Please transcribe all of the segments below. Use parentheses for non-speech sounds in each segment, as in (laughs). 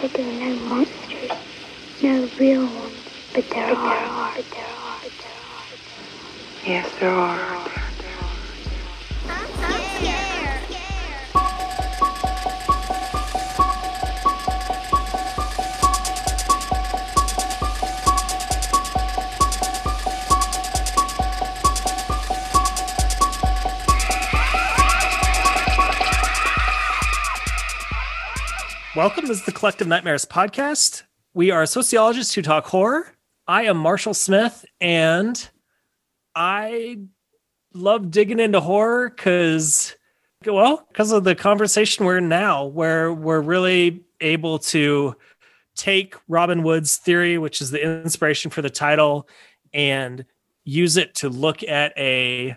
said there are no monsters, no real ones, but there are. But there are. But there are. Yes, there are. Collective Nightmares podcast. We are sociologists who talk horror. I am Marshall Smith, and I love digging into horror because, well, because of the conversation we're in now, where we're really able to take Robin Wood's theory, which is the inspiration for the title, and use it to look at a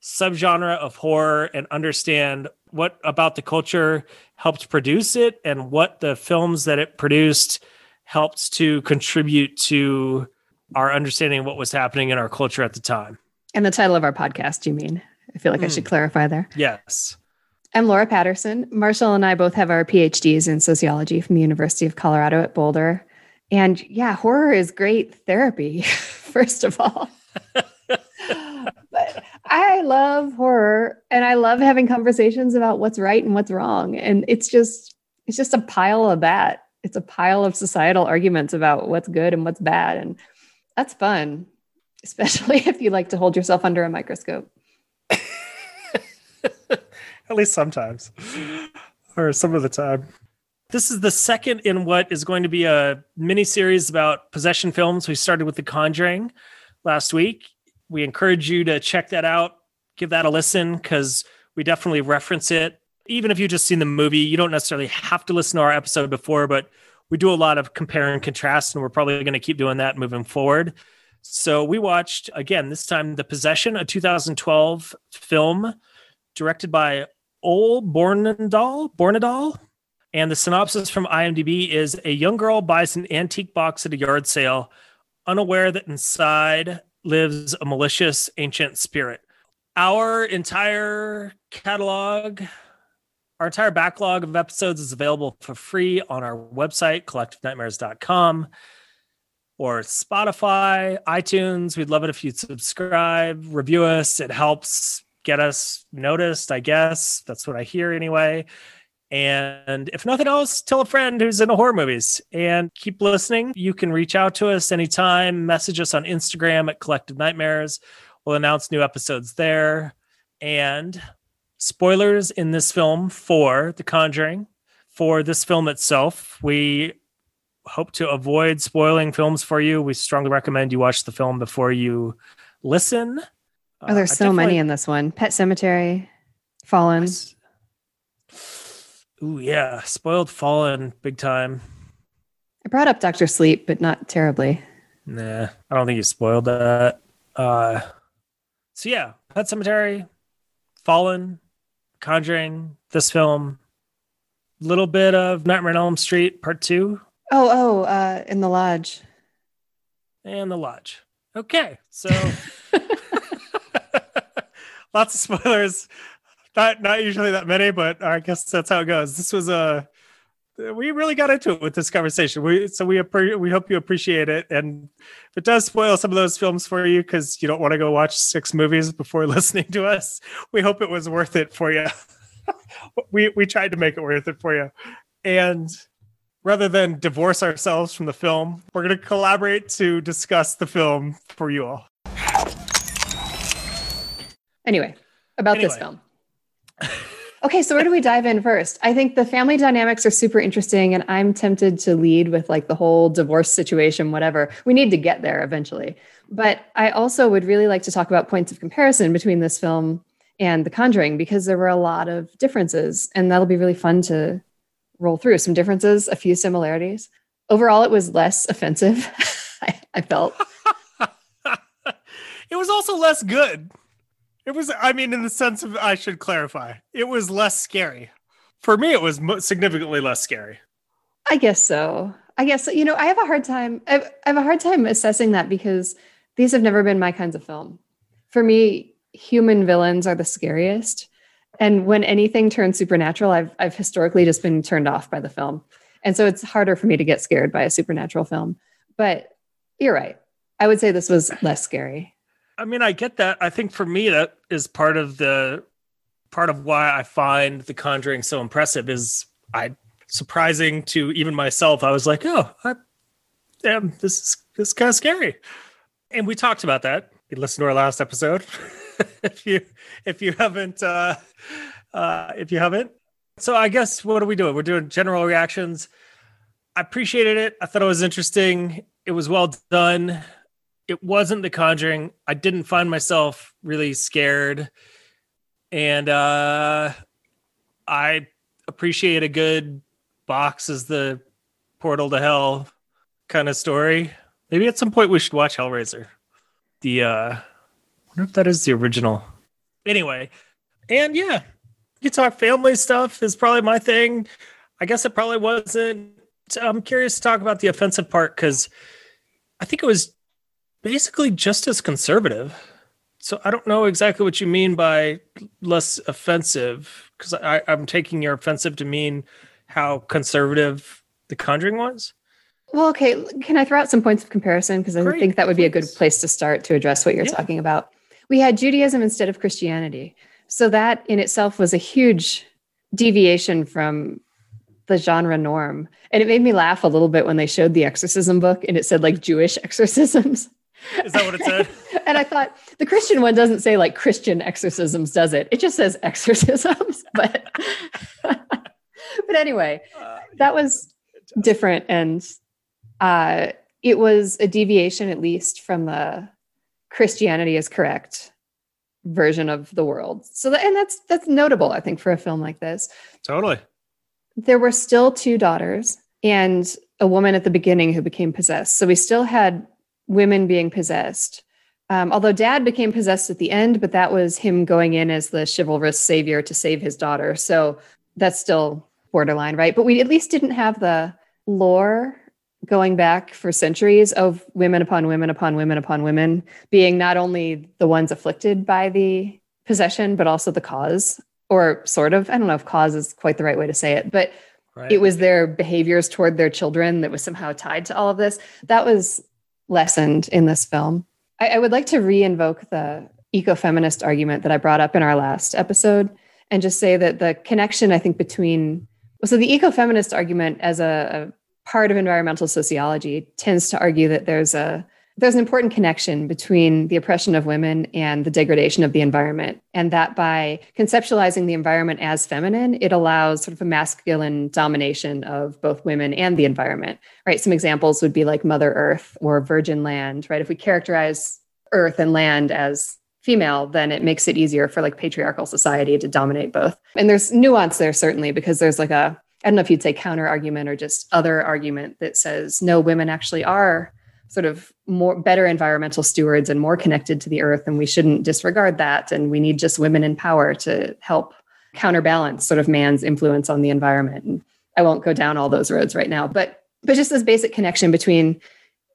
subgenre of horror and understand what about the culture helped produce it and what the films that it produced helped to contribute to our understanding of what was happening in our culture at the time. And the title of our podcast, you mean? I feel like mm. I should Hmm. clarify there. Yes. I'm Laura Patterson. Marshall and I both have our PhDs in sociology from the University of Colorado at Boulder. And yeah, horror is great therapy, (laughs) first of all. (laughs) but I love horror and I love having conversations about what's right and what's wrong. And it's just it's just a pile of that. It's a pile of societal arguments about what's good and what's bad. And that's fun, (laughs) especially if you like to hold yourself under a microscope. (laughs) At least sometimes, or some of the time. This is the second in what is going to be a mini series about possession films. We started with The Conjuring last week. We encourage you to check that out, give that a listen, because we definitely reference it. Even if you've just seen the movie, you don't necessarily have to listen to our episode before, but we do a lot of compare and contrast, and we're probably going to keep doing that moving forward. So we watched again this time The Possession, a 2012 film directed by Ole Bornedal. Bornedal. And the synopsis from IMDb is a young girl buys an antique box at a yard sale, unaware that inside lives a malicious ancient spirit. Our entire catalog, our entire backlog of episodes is available for free on our website, collectivenightmares.com or Spotify, iTunes. We'd love it if you'd subscribe, review us. It helps get us noticed, I guess. That's what I hear anyway. And if nothing else, tell a friend who's into horror movies and keep listening. You can reach out to us anytime, message us on Instagram at Collective Nightmares. We'll announce new episodes there. And spoilers in this film for The Conjuring. For this film itself, we hope to avoid spoiling films for you. We strongly recommend you watch the film before you listen. Oh, there's Uh, I so many in this one. Pet Sematary, Fallen. Ooh, yeah. Spoiled Fallen, big time. I brought up Doctor Sleep, but not terribly. Nah, I don't think you spoiled that. Uh, so yeah, Pet Sematary, Fallen, Conjuring, this film, little bit of Nightmare on Elm Street Part Two, Oh, oh, uh, in the lodge. and The Lodge. Okay, so (laughs) (laughs) lots of spoilers. Not not usually that many, but I guess that's how it goes. This was a we really got into it with this conversation. We so we appre- we hope you appreciate it, and if it does spoil some of those films for you because you don't want to go watch six movies before (laughs) listening to us, we hope it was worth it for you. (laughs) we we tried to make it worth it for you, and rather than divorce ourselves from the film, we're going to collaborate to discuss the film for you all. Anyway, about this film. Okay, so where do we dive in first? I think the family dynamics are super interesting, and I'm tempted to lead with like the whole divorce situation, whatever. We need to get there eventually. But I also would really like to talk about points of comparison between this film and The Conjuring because there were a lot of differences, and that'll be really fun to roll through. Some differences, a few similarities. Overall, it was less offensive, (laughs) I, I felt. (laughs) it was also less good. It was, I mean, in the sense of, I should clarify, it was less scary. For me, it was significantly less scary. I guess so. I guess you know I have a hard time. I have, a hard time assessing that because these have never been my kinds of film. For me, human villains are the scariest, and when anything turns supernatural, I've I've historically just been turned off by the film. And so it's harder for me to get scared by a supernatural film. But you're right. I would say this was less scary. I mean, I get that. I think for me, that is part of the part of why I find The Conjuring so impressive. Is I surprising to even myself. I was like, oh, I, damn, this is this is kind of scary. And we talked about that. You listen to our last episode. (laughs) if you if you haven't uh, uh, if you haven't. So I guess what are we doing? We're doing general reactions. I appreciated it. I thought it was interesting. It was well done. It wasn't The Conjuring. I didn't find myself really scared, and uh, I appreciate a good box as the portal to hell kind of story. Maybe at some point we should watch Hellraiser. The uh I wonder if that is the original. Anyway, and yeah, you talk family stuff is probably my thing. I guess it probably wasn't. I'm curious to talk about the offensive part because I think it was basically just as conservative. So I don't know exactly what you mean by less offensive because I'm taking your offensive to mean how conservative The Conjuring was. Well, okay. Can I throw out some points of comparison? Because I Great, think that would be a good place to start to address what you're yeah. talking about. We had Judaism instead of Christianity. So that in itself was a huge deviation from the genre norm. And it made me laugh a little bit when they showed the exorcism book and it said like Jewish (laughs) exorcisms. Is that what it said? (laughs) and I thought the Christian one doesn't say like Christian exorcisms, does it? It just says (laughs) exorcisms. But (laughs) but anyway, uh, that was different and uh, it was a deviation at least from the Christianity is correct version of the world. So that, and that's that's notable I think for a film like this. Totally. There were still two daughters and a woman at the beginning who became possessed. So we still had women being possessed. Um, although dad became possessed at the end, but that was him going in as the chivalrous savior to save his daughter. So that's still borderline, right? But we at least didn't have the lore going back for centuries of women upon women upon women upon women being not only the ones afflicted by the possession, but also the cause, or sort of. I don't know if cause is quite the right way to say it, but right. it was their behaviors toward their children that was somehow tied to all of this. That was lessened in this film. I, I would like to re invoke the ecofeminist argument that I brought up in our last episode and just say that the connection, I think, between so the ecofeminist argument as a, a part of environmental sociology tends to argue that there's a there's an important connection between the oppression of women and the degradation of the environment. And that by conceptualizing the environment as feminine, it allows sort of a masculine domination of both women and the environment, right? Some examples would be like Mother Earth or Virgin Land, right? If we characterize Earth and land as female, then it makes it easier for like patriarchal society to dominate both. And there's nuance there certainly because there's like a I don't know if you'd say counter argument or just other argument that says no, women actually are sort of more better environmental stewards and more connected to the earth and we shouldn't disregard that. And we need just women in power to help counterbalance sort of man's influence on the environment. And i won't go down all those roads right now but but just this basic connection between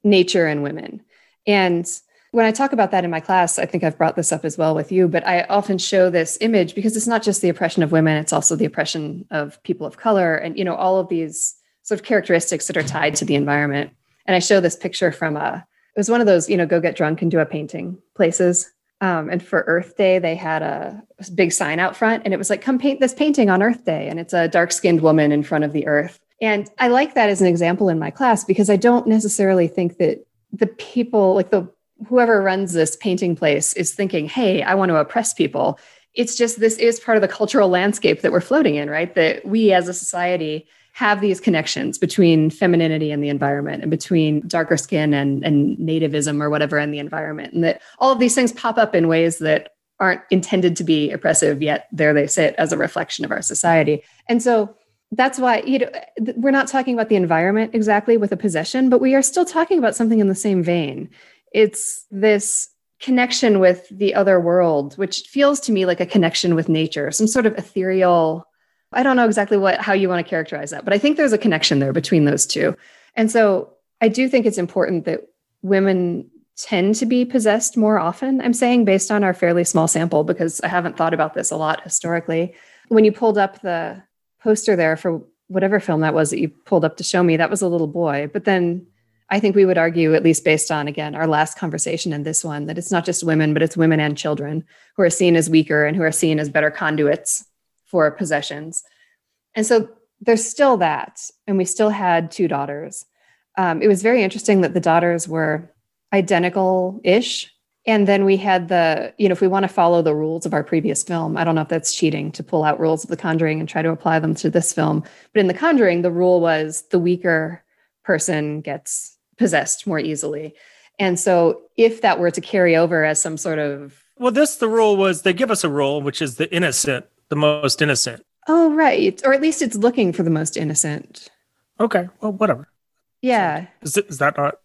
nature and women. And when I talk about that in my class, I think I've brought this up as well with you, but I often show this image because it's not just the oppression of women, it's also the oppression of people of color and, you know, all of these sort of characteristics that are tied to the environment. And I show this picture from a, it was one of those, you know, go get drunk and do a painting places. Um, and for Earth Day, they had a, big sign out front and it was like, come paint this painting on Earth Day. And it's a dark skinned woman in front of the earth. And I like that as an example in my class because I don't necessarily think that the people, like the whoever runs this painting place is thinking, hey, I want to oppress people. It's just this is part of the cultural landscape that we're floating in, right? That we as a society have these connections between femininity and the environment and between darker skin and, and nativism or whatever in the environment. And that all of these things pop up in ways that aren't intended to be oppressive, yet there they sit as a reflection of our society. And so that's why you know we're not talking about the environment exactly with a possession but we are still talking about something in the same vein it's this connection with the other world, which feels to me like a connection with nature, some sort of ethereal. I don't know exactly what how you want to characterize that, but I think there's a connection there between those two. And so I do think it's important that women tend to be possessed more often. I'm saying based on our fairly small sample because I haven't thought about this a lot historically. When you pulled up the poster there for whatever film that was that you pulled up to show me, that was a little boy. But then I think we would argue, at least based on, again, our last conversation and this one, that it's not just women, but it's women and children who are seen as weaker and who are seen as better conduits for possessions. And so there's still that. And we still had two daughters. Um, it was very interesting that the daughters were identical ish. And then we had the, you know, if we want to follow the rules of our previous film, I don't know if that's cheating to pull out rules of The Conjuring and try to apply them to this film. But in The Conjuring, the rule was the weaker person gets possessed more easily. And so if that were to carry over as some sort of well, this the rule was they give us a rule, which is the innocent, the most innocent. Oh, right. Or at least it's looking for the most innocent. Okay. Well, whatever. Yeah. Is, it, is that not,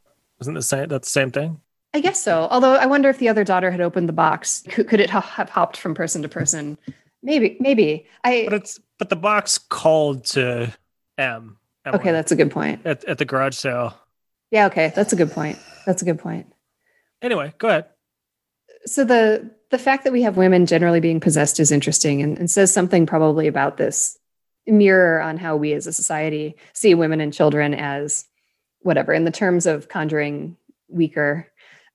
isn't the same, that's the same thing? I guess so. Although I wonder if the other daughter had opened the box. Could, could it ha- have hopped from person to person? Maybe, maybe. I. But it's but the box called to Em. Okay, that's a good point. At, at the garage sale. Yeah. Okay, that's a good point. That's a good point. Anyway, go ahead. So the the fact that we have women generally being possessed is interesting and, and says something probably about this mirror on how we as a society see women and children as whatever in the terms of conjuring weaker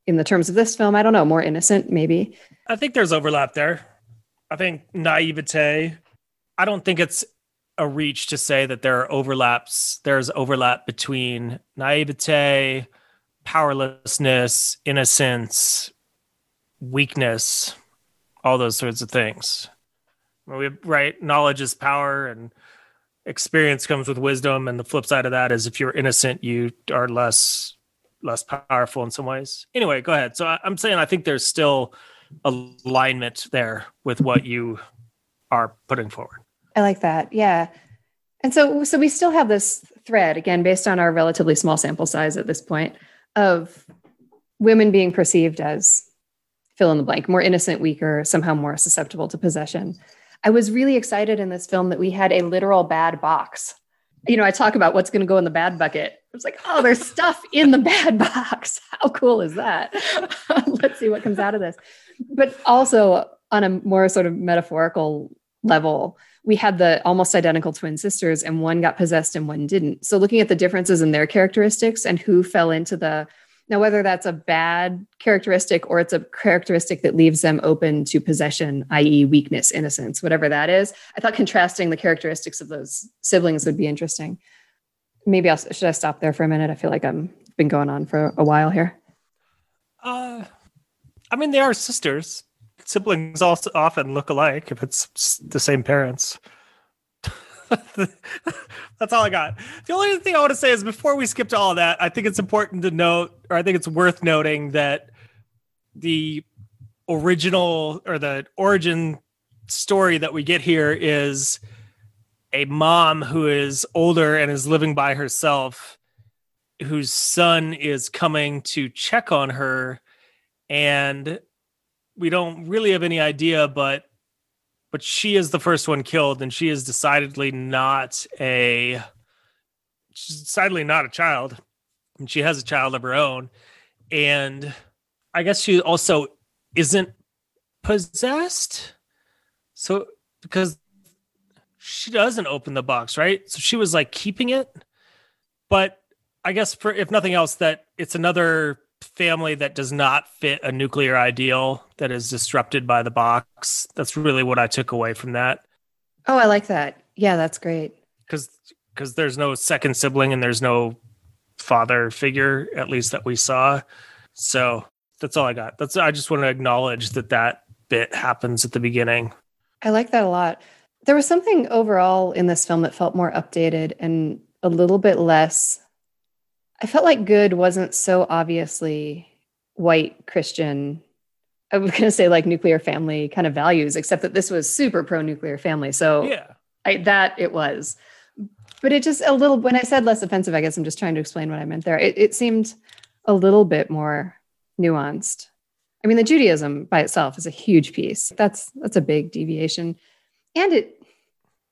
in the terms of this film i don't know more innocent maybe. I think there's overlap there. I think naivete i don't think it's a reach to say that there are overlaps there's overlap between naivete powerlessness innocence weakness all those sorts of things. We right knowledge is power and experience comes with wisdom and the flip side of that is if you're innocent you are less less powerful in some ways. Anyway go ahead. So I, i'm saying i think there's still alignment there with what you are putting forward. I like that. Yeah. And so so we still have this thread again based on our relatively small sample size at this point of women being perceived as fill in the blank more innocent weaker somehow more susceptible to possession I was really excited in this film that we had a literal bad box. You know, I talk about what's going to go in the bad bucket. I was like, oh, there's stuff in the bad (laughs) box. How cool is that? (laughs) Let's see what comes out of this. But also, on a more sort of metaphorical level, we had the almost identical twin sisters, and one got possessed and one didn't. So, looking at the differences in their characteristics and who fell into the now, whether that's a bad characteristic or it's a characteristic that leaves them open to possession, i.e., weakness, innocence, whatever that is, I thought contrasting the characteristics of those siblings would be interesting. Maybe I'll should I stop there for a minute? I feel like I'm been going on for a while here. Uh, I mean, they are sisters. Siblings also often look alike if it's the same parents. (laughs) That's all I got. The only thing I want to say is before we skip to all that, I think it's important to note, or I think it's worth noting that the original or the origin story that we get here is a mom who is older and is living by herself, whose son is coming to check on her. And we don't really have any idea, but but she is the first one killed, and she is decidedly not a she's decidedly not a child. And she has a child of her own. And I guess she also isn't possessed. So because she doesn't open the box, right? So she was like keeping it. But I guess for if nothing else, that it's another family that does not fit a nuclear ideal that is disrupted by the box. That's really what I took away from that. Oh, I like that. Yeah, that's great. Because because there's no second sibling and there's no father figure, at least that we saw. So that's all I got. That's I just want to acknowledge that that bit happens at the beginning. I like that a lot. There was something overall in this film that felt more updated and a little bit less I felt like good wasn't so obviously white Christian. I was going to say like nuclear family kind of values, except that this was super pro nuclear family. So yeah, I, that it was. But it just a little, when I said less offensive, I guess I'm just trying to explain what I meant there. It, it seemed a little bit more nuanced. I mean, the Judaism by itself is a huge piece. That's that's a big deviation, and it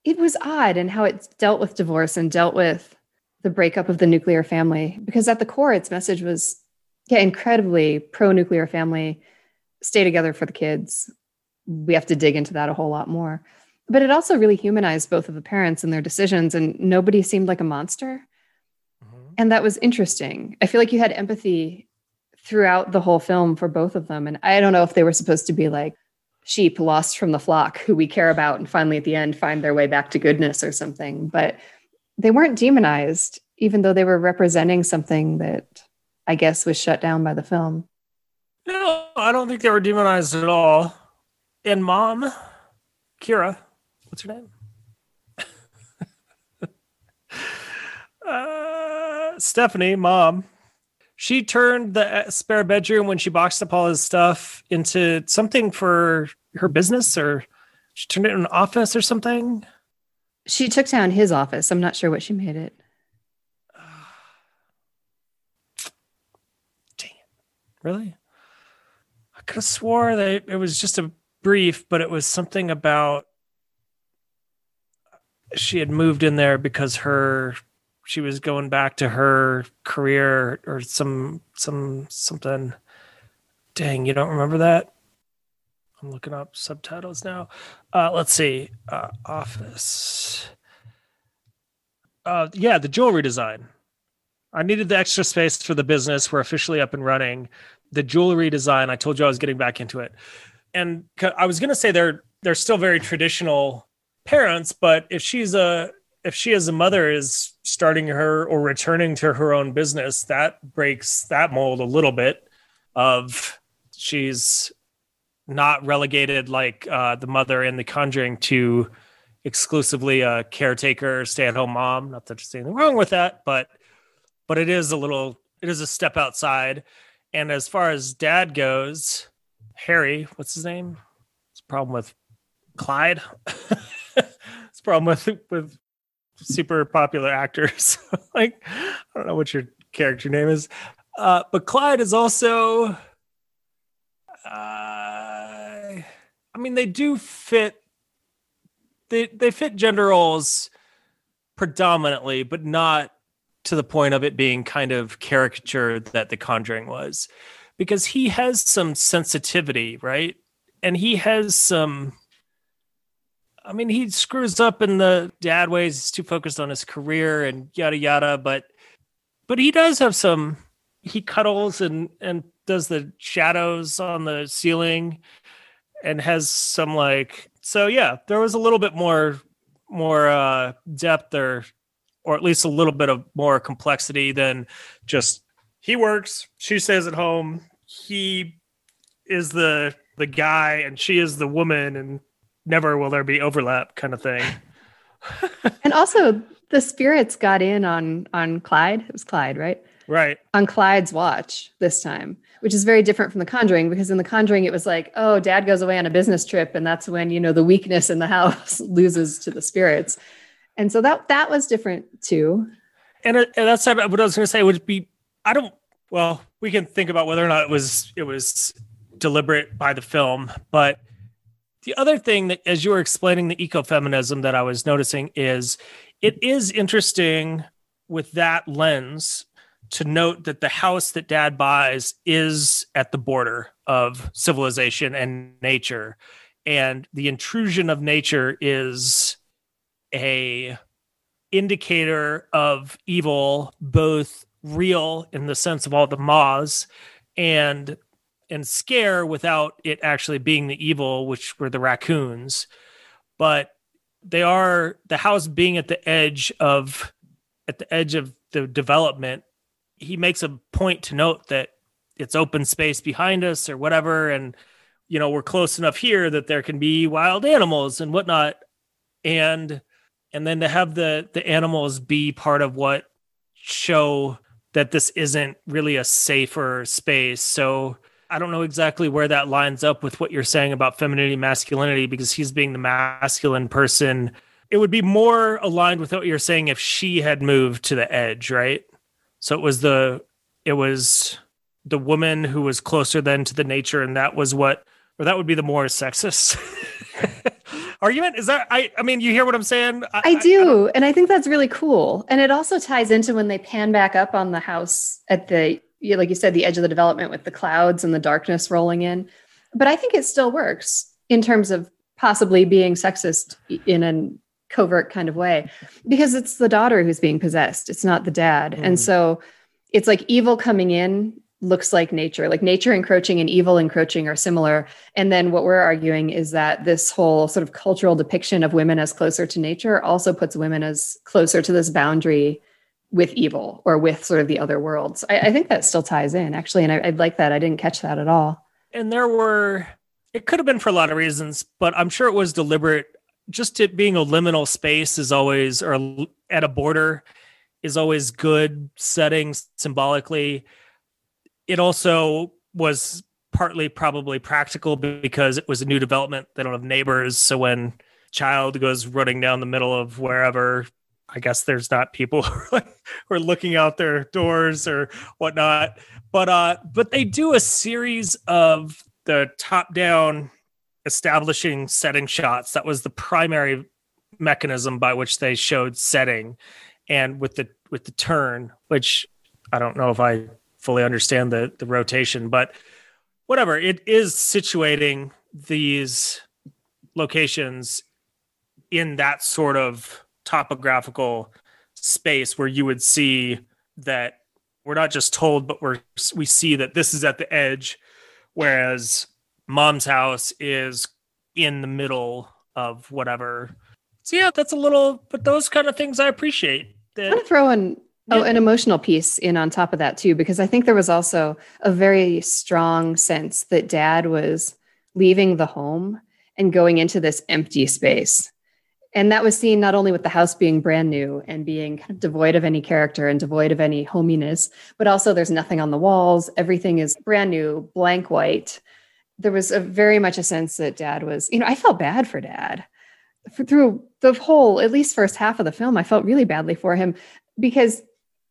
it was odd in how it dealt with divorce and dealt with the breakup of the nuclear family because at the core its message was yeah incredibly pro nuclear family stay together for the kids we have to dig into that a whole lot more But it also really humanized both of the parents and their decisions, and nobody seemed like a monster. Mm-hmm. And that was interesting. I feel like you had empathy throughout the whole film for both of them. And I don't know if they were supposed to be like sheep lost from the flock who we care about and finally at the end find their way back to goodness or something. But they weren't demonized, even though they were representing something that I guess was shut down by the film. No, I don't think they were demonized at all. And mom, Kyra, what's her name? (laughs) uh, Stephanie, mom, she turned the spare bedroom when she boxed up all his stuff into something for her business, or she turned it into an office or something. She took down his office. I'm not sure what she made it. (sighs) Dang it. Really? I could have swore that it was just a brief, but it was something about she had moved in there because her she was going back to her career or some some something. Dang, you don't remember that? I'm looking up subtitles now. Uh, let's see. Uh, office. Uh, yeah, the jewelry design. I needed the extra space for the business. We're officially up and running. The jewelry design. I told you I was getting back into it, and I was going to say they're they're still very traditional parents, but if she's a if she as a mother is starting her or returning to her own business, that breaks that mold a little bit. Of she's not relegated like uh, the mother in The Conjuring to exclusively a caretaker, stay-at-home mom. Not that there's anything wrong with that, but but it is a little, it is a step outside. And as far as dad goes, Harry, what's his name? It's a problem with Clyde. (laughs) it's a problem with with super popular actors. (laughs) like I don't know what your character name is, uh, but Clyde is also. Uh, I mean, they do fit. They they fit gender roles predominantly, but not to the point of it being kind of caricature that The Conjuring was, because he has some sensitivity, right? And he has some. I mean, he screws up in the dad ways. He's too focused on his career and yada yada. But, but he does have some. He cuddles and and does the shadows on the ceiling and has some like so yeah there was a little bit more more uh depth or or at least a little bit of more complexity than just he works she stays at home he is the the guy and she is the woman and never will there be overlap kind of thing. (laughs) And also the spirits got in on on clyde. It was clyde right? Right. On clyde's watch this time which is very different from the conjuring because in the conjuring it was like oh dad goes away on a business trip and that's when you know the weakness in the (laughs) house loses to the spirits. And so that that was different too. And, uh, and that's what i was going to say would be i don't well we can think about whether or not it was it was deliberate by the film but the other thing that as you were explaining the ecofeminism that i was noticing is it is interesting with that lens to note that the house that dad buys is at the border of civilization and nature. And the intrusion of nature is a indicator of evil both real in the sense of all the moths and and scare without it actually being the evil which were the raccoons. But they are the house being at the edge of at the edge of the development he makes a point to note that it's open space behind us or whatever and you know we're close enough here that there can be wild animals and whatnot. And and then to have the the animals be part of what show that this isn't really a safer space. So i don't know exactly where that lines up with what you're saying about femininity masculinity because he's being the masculine person. It would be more aligned with what you're saying if she had moved to the edge right so it was the it was the woman who was closer than to the nature, and that was what, or that would be the more sexist (laughs) argument. Is that I? I mean, you hear what I'm saying? I, I do, I, and I think that's really cool. And it also ties into when they pan back up on the house at the, like you said, the edge of the development with the clouds and the darkness rolling in. But I think it still works in terms of possibly being sexist in a covert kind of way because it's the daughter who's being possessed it's not the dad. Mm. and so it's like evil coming in looks like nature like nature encroaching and evil encroaching are similar. And then what we're arguing is that this whole sort of cultural depiction of women as closer to nature also puts women as closer to this boundary with evil or with sort of the other worlds. I, I think that still ties in actually and I, i'd like that. I didn't catch that at all. And there were it could have been for a lot of reasons but i'm sure it was deliberate just it being a liminal space is always or at a border is always good setting symbolically it also was partly probably practical because it was a new development. They don't have neighbors. So when child goes running down the middle of wherever, I guess there's not people (laughs) who are looking out their doors or whatnot. But uh, but they do a series of the top down establishing setting shots. That was the primary mechanism by which they showed setting, and with the with the turn, which I don't know if I fully understand the the rotation, but whatever. It is situating these locations in that sort of topographical space where you would see that we're not just told, but we're we see that this is at the edge, whereas mom's house is in the middle of whatever. So yeah, that's a little, but those kind of things I appreciate. That, I'm throwing Oh, an emotional piece in on top of that too, because I think there was also a very strong sense that dad was leaving the home and going into this empty space. And that was seen not only with the house being brand new and being kind of devoid of any character and devoid of any hominess, but also there's nothing on the walls. Everything is brand new, blank white. There was a very much a sense that dad was, you know, I felt bad for dad. For, through the whole, at least first half of the film, I felt really badly for him because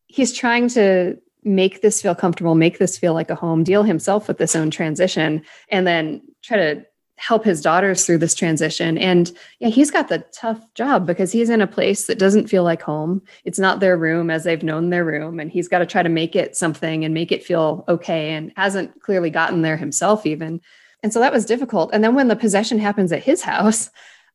he's trying to make this feel comfortable, make this feel like a home, deal himself with this own transition, and then try to help his daughters through this transition. And yeah, he's got the tough job because he's in a place that doesn't feel like home. It's not their room as they've known their room. And he's got to try to make it something and make it feel okay and hasn't clearly gotten there himself, even. And so that was difficult. And then when the possession happens at his house,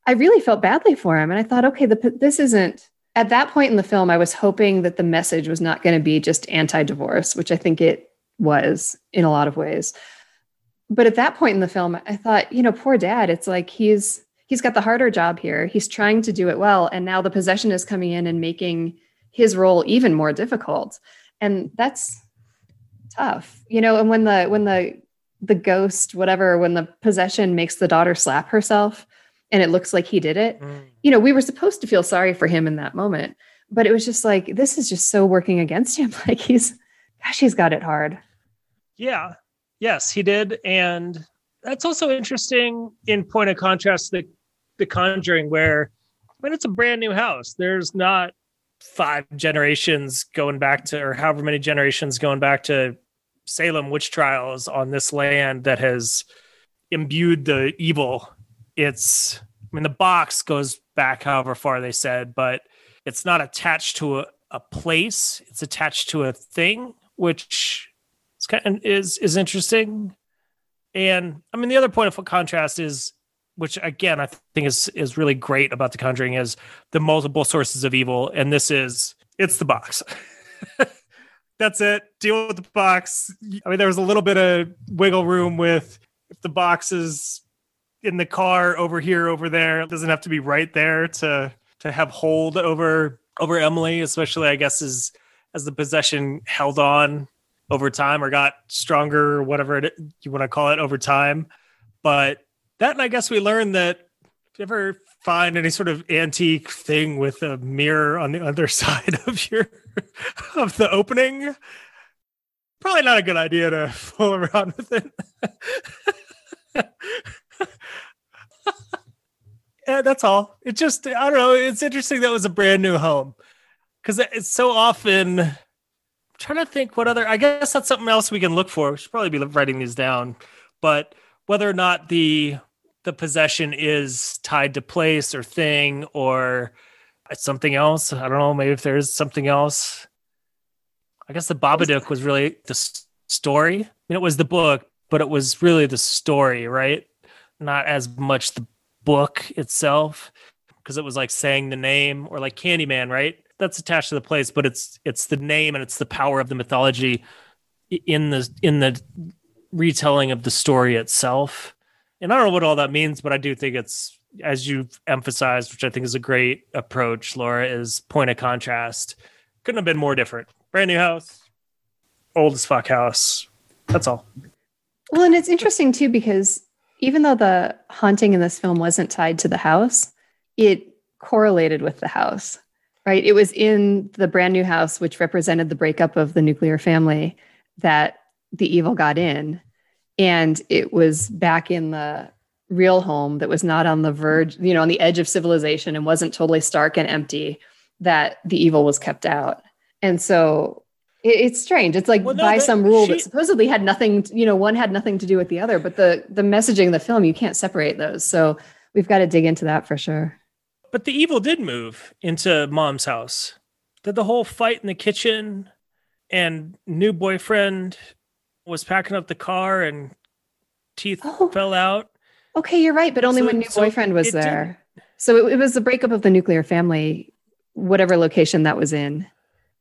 I really felt badly for him. And I thought, okay, the, this isn't at that point in the film, I was hoping that the message was not going to be just anti divorce, which I think it was in a lot of ways. But at that point in the film, I thought, you know, poor dad, it's like he's he's got the harder job here. He's trying to do it well. And now the possession is coming in and making his role even more difficult. And that's tough. You know, and when the when the the ghost, whatever, when the possession makes the daughter slap herself, and it looks like he did it. Mm. You know, we were supposed to feel sorry for him in that moment, but it was just like this is just so working against him. (laughs) Like he's gosh, he's got it hard. Yeah. Yes, he did. And that's also interesting in point of contrast to the, the Conjuring, where when it's a brand new house, there's not five generations going back to, or however many generations going back to Salem witch trials on this land that has imbued the evil it's I mean the box goes back however far they said, but it's not attached to a, a place. It's attached to a thing, which is kind of, is is interesting. And I mean the other point of contrast is which again I think is is really great about the conjuring is the multiple sources of evil and this is it's the box. (laughs) That's it. Deal with the box. I mean there was a little bit of wiggle room with if the box is in the car over here, over there. It doesn't have to be right there to to have hold over over Emily, especially I guess as as the possession held on over time or got stronger whatever it, you want to call it over time. But that and I guess we learned that if you ever find any sort of antique thing with a mirror on the other (laughs) side of your of the opening, probably not a good idea to (laughs) fool around with it. (laughs) yeah, that's all. It just I don't know. It's interesting that it was a brand new home because it's so often. Trying to think what other. I guess that's something else we can look for. We should probably be writing these down, but whether or not the the possession is tied to place or thing or something else. I don't know. Maybe if there's something else. I guess the Babadook was really the story. I mean, it was the book, but it was really the story, right? not as much the book itself because it was like saying the name or like Candyman, right? That's attached to the place, but it's it's the name and it's the power of the mythology in the in the retelling of the story itself. And I don't know what all that means, but I do think it's as you've emphasized, which I think is a great approach, Laura, is point of contrast. Couldn't have been more different. Brand new house, old as fuck house. That's all. Well, and it's interesting too because even though the haunting in this film wasn't tied to the house, it correlated with the house, right? It was in the brand new house, which represented the breakup of the nuclear family, that the evil got in. And it was back in the real home that was not on the verge, you know, on the edge of civilization and wasn't totally stark and empty that the evil was kept out. And so it's strange. It's like well, no, by some rule she, that supposedly had nothing, you know, one had nothing to do with the other, but the the messaging in the film, you can't separate those. So we've got to dig into that for sure. But the evil did move into mom's house. Did the whole fight in the kitchen and new boyfriend was packing up the car and teeth oh. fell out. Okay, you're right, but only so, when new so boyfriend was there. Did. So it, it was the breakup of the nuclear family, whatever location that was in.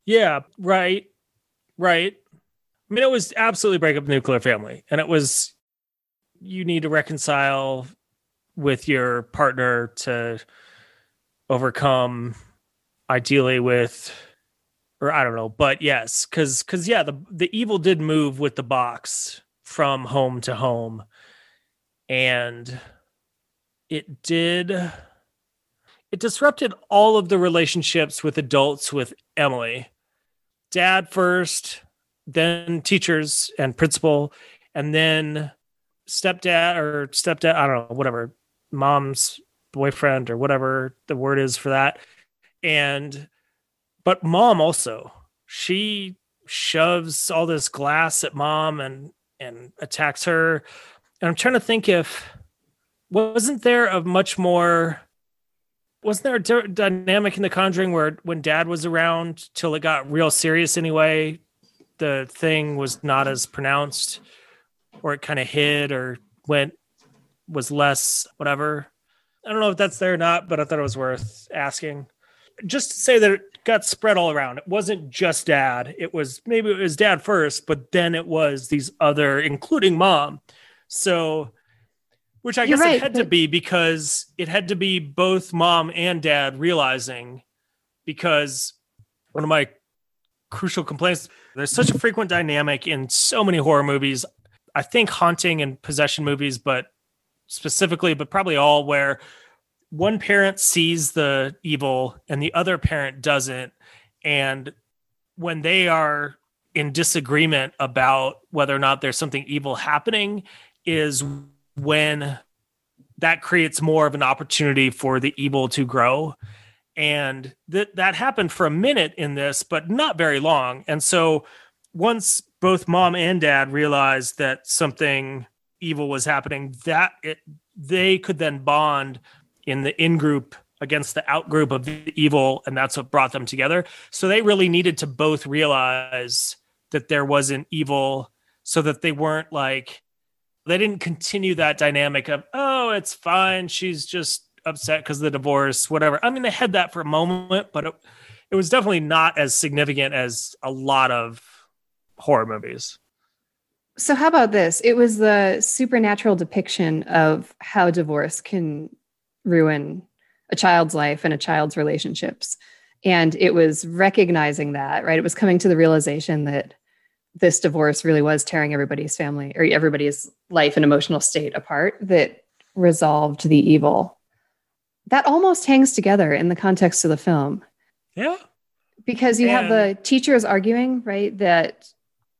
Yeah, right. Right. I mean, it was absolutely break up the nuclear family. And it was you need to reconcile with your partner to overcome ideally with or I don't know, but yes, because because yeah, the the evil did move with the box from home to home, and it did it disrupted all of the relationships with adults with Emily. Dad first, then teachers and principal, and then stepdad or stepdad, I don't know, whatever, mom's boyfriend or whatever the word is for that. And but mom also, she shoves all this glass at mom and and attacks her. And I'm trying to think if wasn't there a much more wasn't there a d- dynamic in the conjuring where when dad was around till it got real serious anyway the thing was not as pronounced or it kind of hid or went was less whatever i don't know if that's there or not but i thought it was worth asking just to say that it got spread all around. It wasn't just dad. It was maybe it was dad first, but then it was these other, including mom. So, which I You're guess right, it had but- to be because it had to be both mom and dad realizing because one of my crucial complaints there's such a frequent dynamic in so many horror movies. I think haunting and possession movies, but specifically, but probably all where one parent sees the evil and the other parent doesn't. And when they are in disagreement about whether or not there's something evil happening is when that creates more of an opportunity for the evil to grow. And that that happened for a minute in this but not very long. And so once both mom and dad realized that something evil was happening that it they could then bond in the in group against the out group of the evil, and that's what brought them together. So they really needed to both realize that there was an evil, so that they weren't like they didn't continue that dynamic of oh it's fine she's just upset because of the divorce whatever i mean they had that for a moment but it, it was definitely not as significant as a lot of horror movies so how about this it was the supernatural depiction of how divorce can ruin a child's life and a child's relationships. And it was recognizing that, right? It was coming to the realization that this divorce really was tearing everybody's family or everybody's life and emotional state apart that resolved the evil. That almost hangs together in the context of the film. Yeah. Because you and- have the teachers arguing, right, that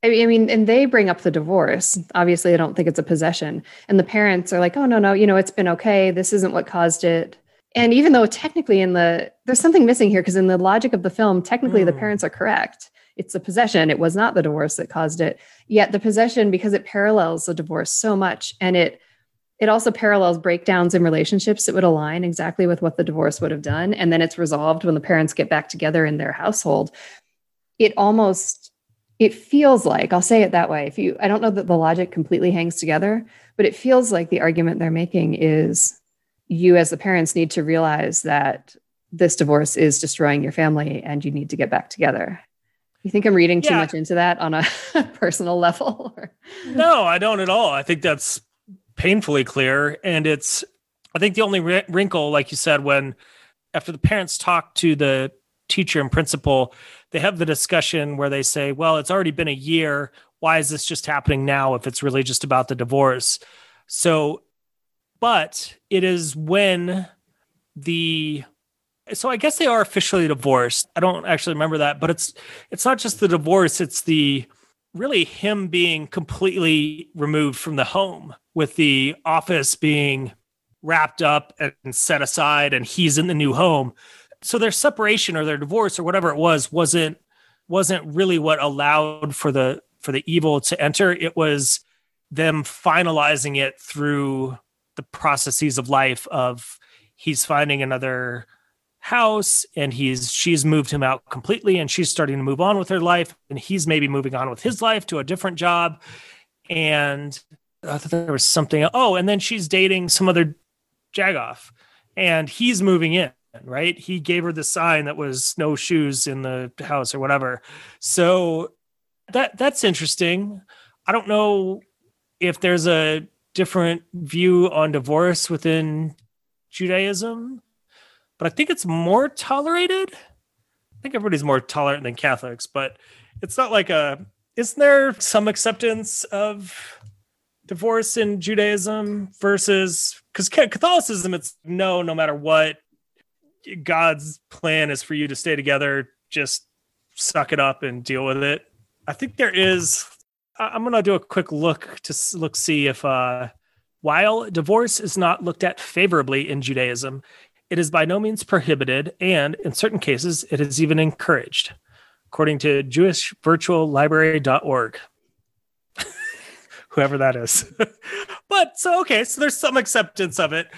I mean, and they bring up the divorce. Obviously, I don't think it's a possession. And the parents are like, oh, no, no, you know, it's been okay. This isn't what caused it. And even though technically in the, there's something missing here because in the logic of the film, technically mm. the hmm. parents are correct. It's a possession. It was not the divorce that caused it. Yet the possession, because it parallels the divorce so much and it, it also parallels breakdowns in relationships that would align exactly with what the divorce would have done. And then it's resolved when the parents get back together in their household. It almost it feels like i'll say it that way if you i don't know that the logic completely hangs together but it feels like the argument they're making is you as the parents need to realize that this divorce is destroying your family and you need to get back together. You think I'm reading too yeah. much into that on a (laughs) personal level? (laughs) no, I don't at all. I think that's painfully clear. And it's, I think the only wrinkle, like you said, when after the parents talk to the teacher and principal, they have the discussion where they say, well, it's already been a year. Why is this just happening now if it's really just about the divorce? So, but it is when the so I guess they are officially divorced. I don't actually remember that, but it's it's not just the divorce, it's the really him being completely removed from the home with the office being wrapped up and set aside and he's in the new home. So their separation or their divorce or whatever it was wasn't wasn't really what allowed for the for the evil to enter. It was them finalizing it through the processes of life of he's finding another house and he's she's moved him out completely and she's starting to move on with her life and he's maybe moving on with his life to a different job and I thought there was something oh and then she's dating some other jagoff and he's moving in right he gave her the sign that was no shoes in the house or whatever so that that's interesting i don't know if there's a different view on divorce within judaism but I think it's more tolerated. I think everybody's more tolerant than Catholics, but it's not like a. Isn't there some acceptance of divorce in Judaism versus because Catholicism, it's no, no matter what, God's plan is for you to stay together. Just suck it up and deal with it. I think there is. I'm gonna do a quick look to look see if uh, while divorce is not looked at favorably in Judaism, it is by no means prohibited, and in certain cases, it is even encouraged, according to JewishVirtualLibrary.org. (laughs) Whoever that is. (laughs) but so, okay, so there's some acceptance of it.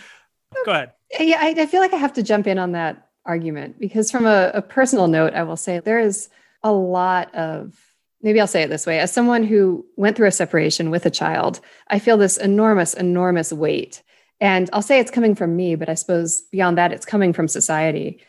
Go ahead. Yeah, I, I feel like I have to jump in on that argument because, from a, a personal note, I will say there is a lot of maybe I'll say it this way as someone who went through a separation with a child, I feel this enormous, enormous weight and I'll say it's coming from me, but I suppose beyond that, it's coming from society.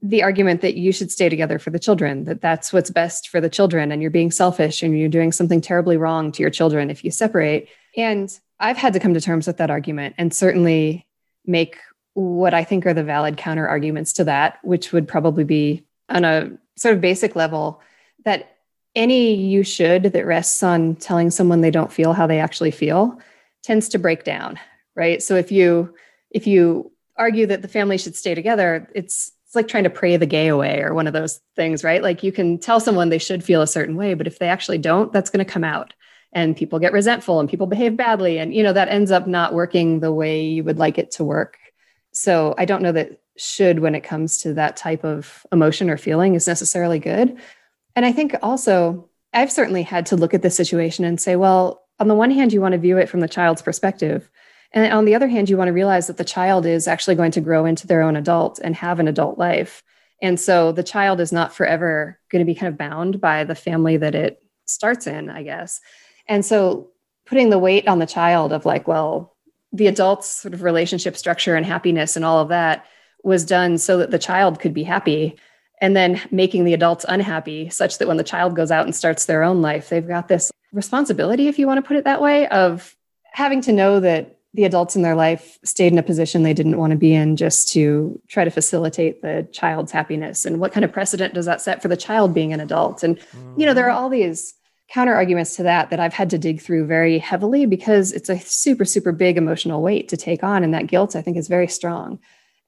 The argument that you should stay together for the children, that that's what's best for the children, and you're being selfish and you're doing something terribly wrong to your children if you separate. And I've had to come to terms with that argument and certainly make what I think are the valid counter arguments to that, which would probably be on a sort of basic level that any you should that rests on telling someone they don't feel how they actually feel tends to break down right? So if you if you argue that the family should stay together it's it's like trying to pray the gay away or one of those things right? Like you can tell someone they should feel a certain way but if they actually don't that's going to come out and people get resentful and people behave badly and you know that ends up not working the way you would like it to work so i don't know that should when it comes to that type of emotion or feeling is necessarily good and i think also i've certainly had to look at the situation and say well on the one hand you want to view it from the child's perspective and on the other hand, you want to realize that the child is actually going to grow into their own adult and have an adult life. And so the child is not forever going to be kind of bound by the family that it starts in, I guess. And so putting the weight on the child of like, well, the adult's sort of relationship structure and happiness and all of that was done so that the child could be happy. And then making the adults unhappy, such that when the child goes out and starts their own life, they've got this responsibility, if you want to put it that way, of having to know that the adults in their life stayed in a position they didn't want to be in just to try to facilitate the child's happiness and what kind of precedent does that set for the child being an adult and you know there are all these counter arguments to that that i've had to dig through very heavily because it's a super super big emotional weight to take on and that guilt i think is very strong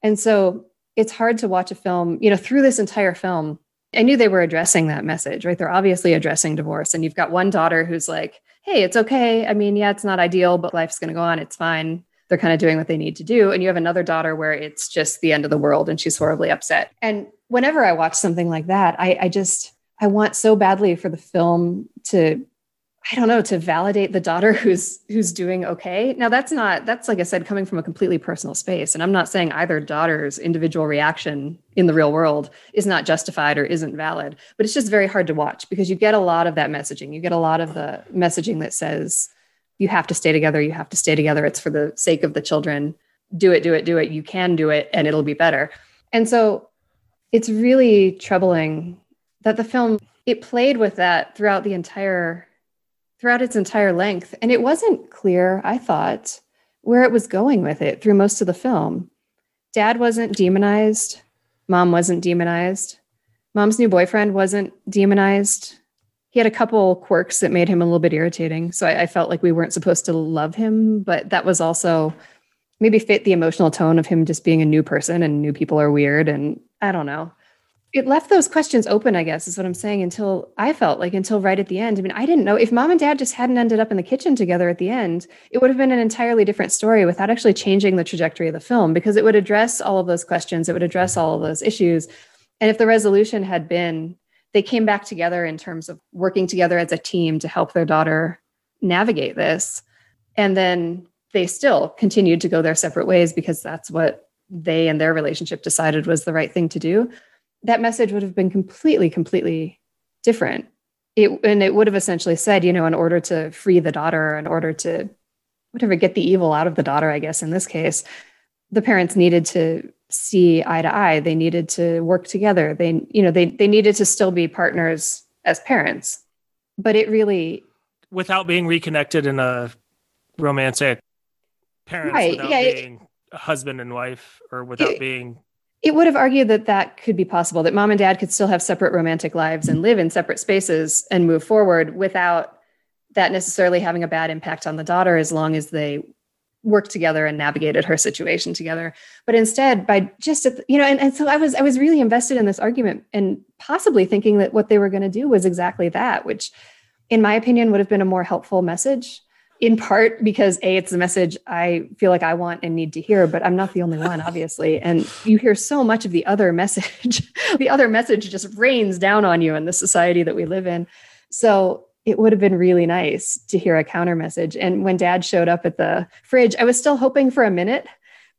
and so it's hard to watch a film you know through this entire film i knew they were addressing that message right they're obviously addressing divorce and you've got one daughter who's like hey, it's okay. I mean, yeah, it's not ideal, but life's going to go on. It's fine. They're kind of doing what they need to do. And you have another daughter where it's just the end of the world and she's horribly upset. And whenever I watch something like that, I, I just, I want so badly for the film to I don't know to validate the daughter (laughs) who's who's doing okay. Now that's not that's like I said coming from a completely personal space and I'm not saying either daughter's individual reaction in the real world is not justified or isn't valid, but it's just very hard to watch because you get a lot of that messaging. You get a lot of the messaging that says you have to stay together, you have to stay together. It's for the sake of the children. do it, do it, do it. You can do it and it'll be better. And so it's really troubling that the film it played with that throughout the entire throughout its entire length. And it wasn't clear i thought where it was going with it through most of the film. Dad wasn't demonized. Mom wasn't demonized. Mom's new boyfriend wasn't demonized. He had a couple quirks that made him a little bit irritating. So I, I felt like we weren't supposed to love him but that was also maybe fit the emotional tone of him just being a new person and new people are weird and i don't know it left those questions open i guess is what i'm saying until i felt like until right at the end. I mean i didn't know if mom and dad just hadn't ended up in the kitchen together at the end it would have been an entirely different story without actually changing the trajectory of the film because it would address all of those questions it would address all of those issues. And if the resolution had been they came back together in terms of working together as a team to help their daughter navigate this and then they still continued to go their separate ways because that's what they and their relationship decided was the right thing to do that message would have been completely completely different. It and it would have essentially said you know in order to free the daughter in order to whatever get the evil out of the daughter i guess in this case the parents needed to see eye to eye. They needed to work together. They you know they they needed to still be partners as parents. But it really without being reconnected in a romantic parents Right, without yeah, it- being husband and wife or without It- being it would have argued that that could be possible that mom and dad could still have separate romantic lives and live in separate spaces and move forward without that necessarily having a bad impact on the daughter as long as they worked together and navigated her situation together. But instead by just you know and, and so i was i was really invested in this argument and possibly thinking that what they were going to do was exactly that which in my opinion would have been a more helpful message in part because a it's the message i feel like i want and need to hear but i'm not the only one obviously. And you hear so much of the other message (laughs) the other message just rains down on you in the society that we live in. So it would have been really nice to hear a counter message. And when dad showed up at the fridge i was still hoping for a minute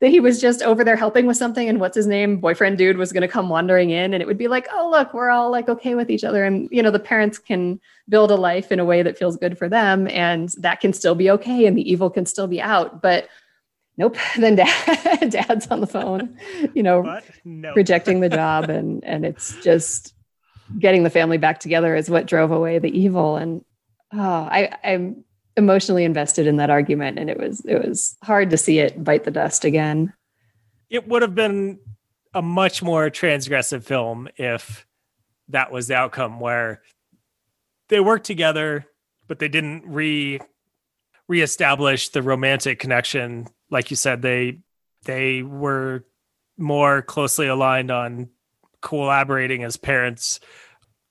that he was just over there helping with something and what's his name boyfriend dude was going to come wandering in and it would be like oh look we're all like okay with each other. And you know the parents can build a life in a way that feels good for them and that can still be okay and the evil can still be out but nope (laughs) then dad (laughs) dad's on the phone you know no. rejecting the (laughs) job and and it's just getting the family back together is what drove away the evil and oh i i'm emotionally invested in that argument and it was it was hard to see it bite the dust again. It would have been a much more transgressive film if that was the outcome where they worked together but they didn't re reestablish the romantic connection. Like you said they they were more closely aligned on collaborating as parents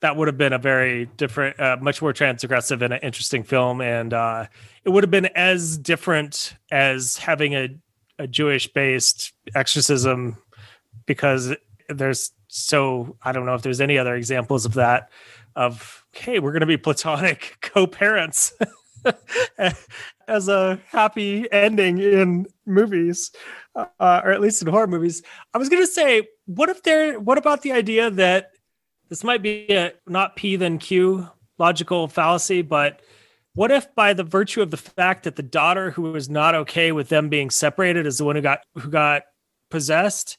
that would have been a very different uh, much more transgressive and an interesting film. And uh, it would have been as different as having a a Jewish based exorcism because there's so I don't know if there's any other examples of that of hey we're going to be platonic (laughs) co-parents (laughs) as a happy ending in movies uh, or at least in horror movies. I was going to say what if there what about the idea that this might be a not P then Q logical fallacy but what if by the virtue of the fact that the daughter who was not okay with them being separated is the one who got who got possessed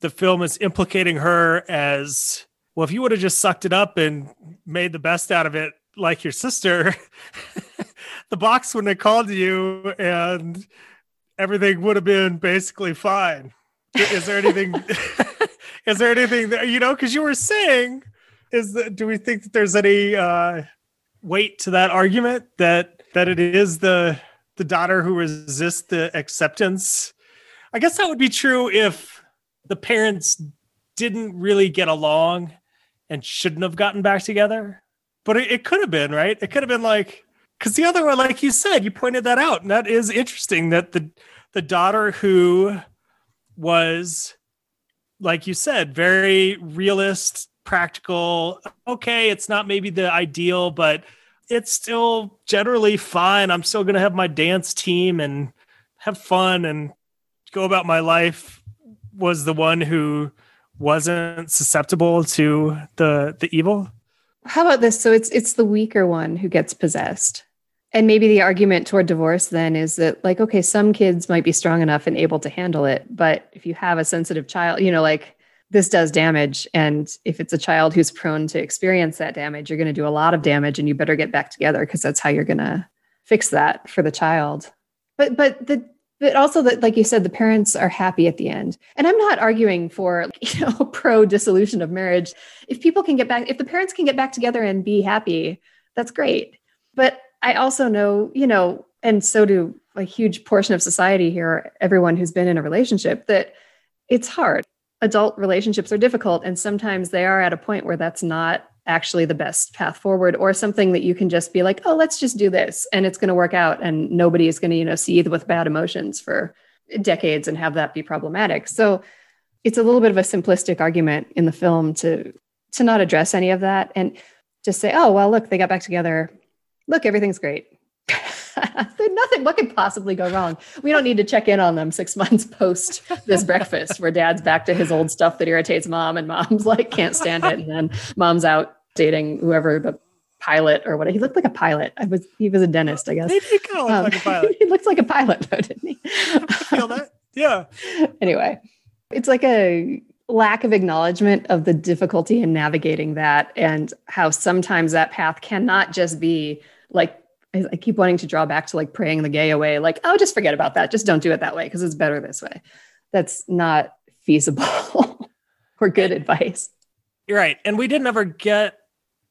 the film is implicating her as well if you would have just sucked it up and made the best out of it like your sister (laughs) the box wouldn't have called you and everything would have been basically fine is there anything (laughs) is there anything that you know because you were saying is that do we think that there's any uh weight to that argument that that it is the the daughter who resists the acceptance? I guess that would be true if the parents didn't really get along and shouldn't have gotten back together. But it, it could have been right? It could have been like because the other one like you said you pointed that out and that is interesting that the the daughter who was like you said very realist practical. Okay it's not maybe the ideal but it's still generally fine. I'm still going to have my dance team and have fun and go about my life. Was the one who wasn't susceptible to the the evil? How about this? So it's it's the weaker one who gets possessed and maybe the argument toward divorce then is that like okay some kids might be strong enough and able to handle it but if you have a sensitive child you know like this does damage. And if it's a child who's prone to experience that damage you're going to do a lot of damage and you better get back together because that's how you're going to fix that for the child. But but the but also that like you said the parents are happy at the end. And i'm not arguing for (laughs) you know pro dissolution of marriage. If people can get back if the parents can get back together and be happy that's great. But I also know, you know, and so do a huge portion of society here, everyone who's been in a relationship, that it's hard. Adult relationships are difficult. And sometimes they are at a point where that's not actually the best path forward or something that you can just be like, oh, let's just do this and it's going to work out. And nobody is going to, you know, seethe with bad emotions for decades and have that be problematic. So it's a little bit of a simplistic argument in the film to to not address any of that and just say, oh, well, look, they got back together look, everything's great. (laughs) nothing what could possibly go wrong? We don't need to check in on them six (laughs) months post this breakfast where dad's back to his old stuff that irritates mom and mom's like can't stand it. And then mom's out dating whoever the pilot or what he looked like a pilot. I was he was a dentist i guess. He did kind of look um, like a (laughs) pilot. he looks like a pilot though didn't he? Feel that. Yeah. Anyway it's like a lack of acknowledgement of the difficulty in navigating that and how sometimes that path cannot just be like I keep wanting to draw back to like praying the gay away, like, oh, just forget about that. Just don't do it that way because it's better this way. That's not feasible (laughs) or good advice. You're right. And we didn't ever get,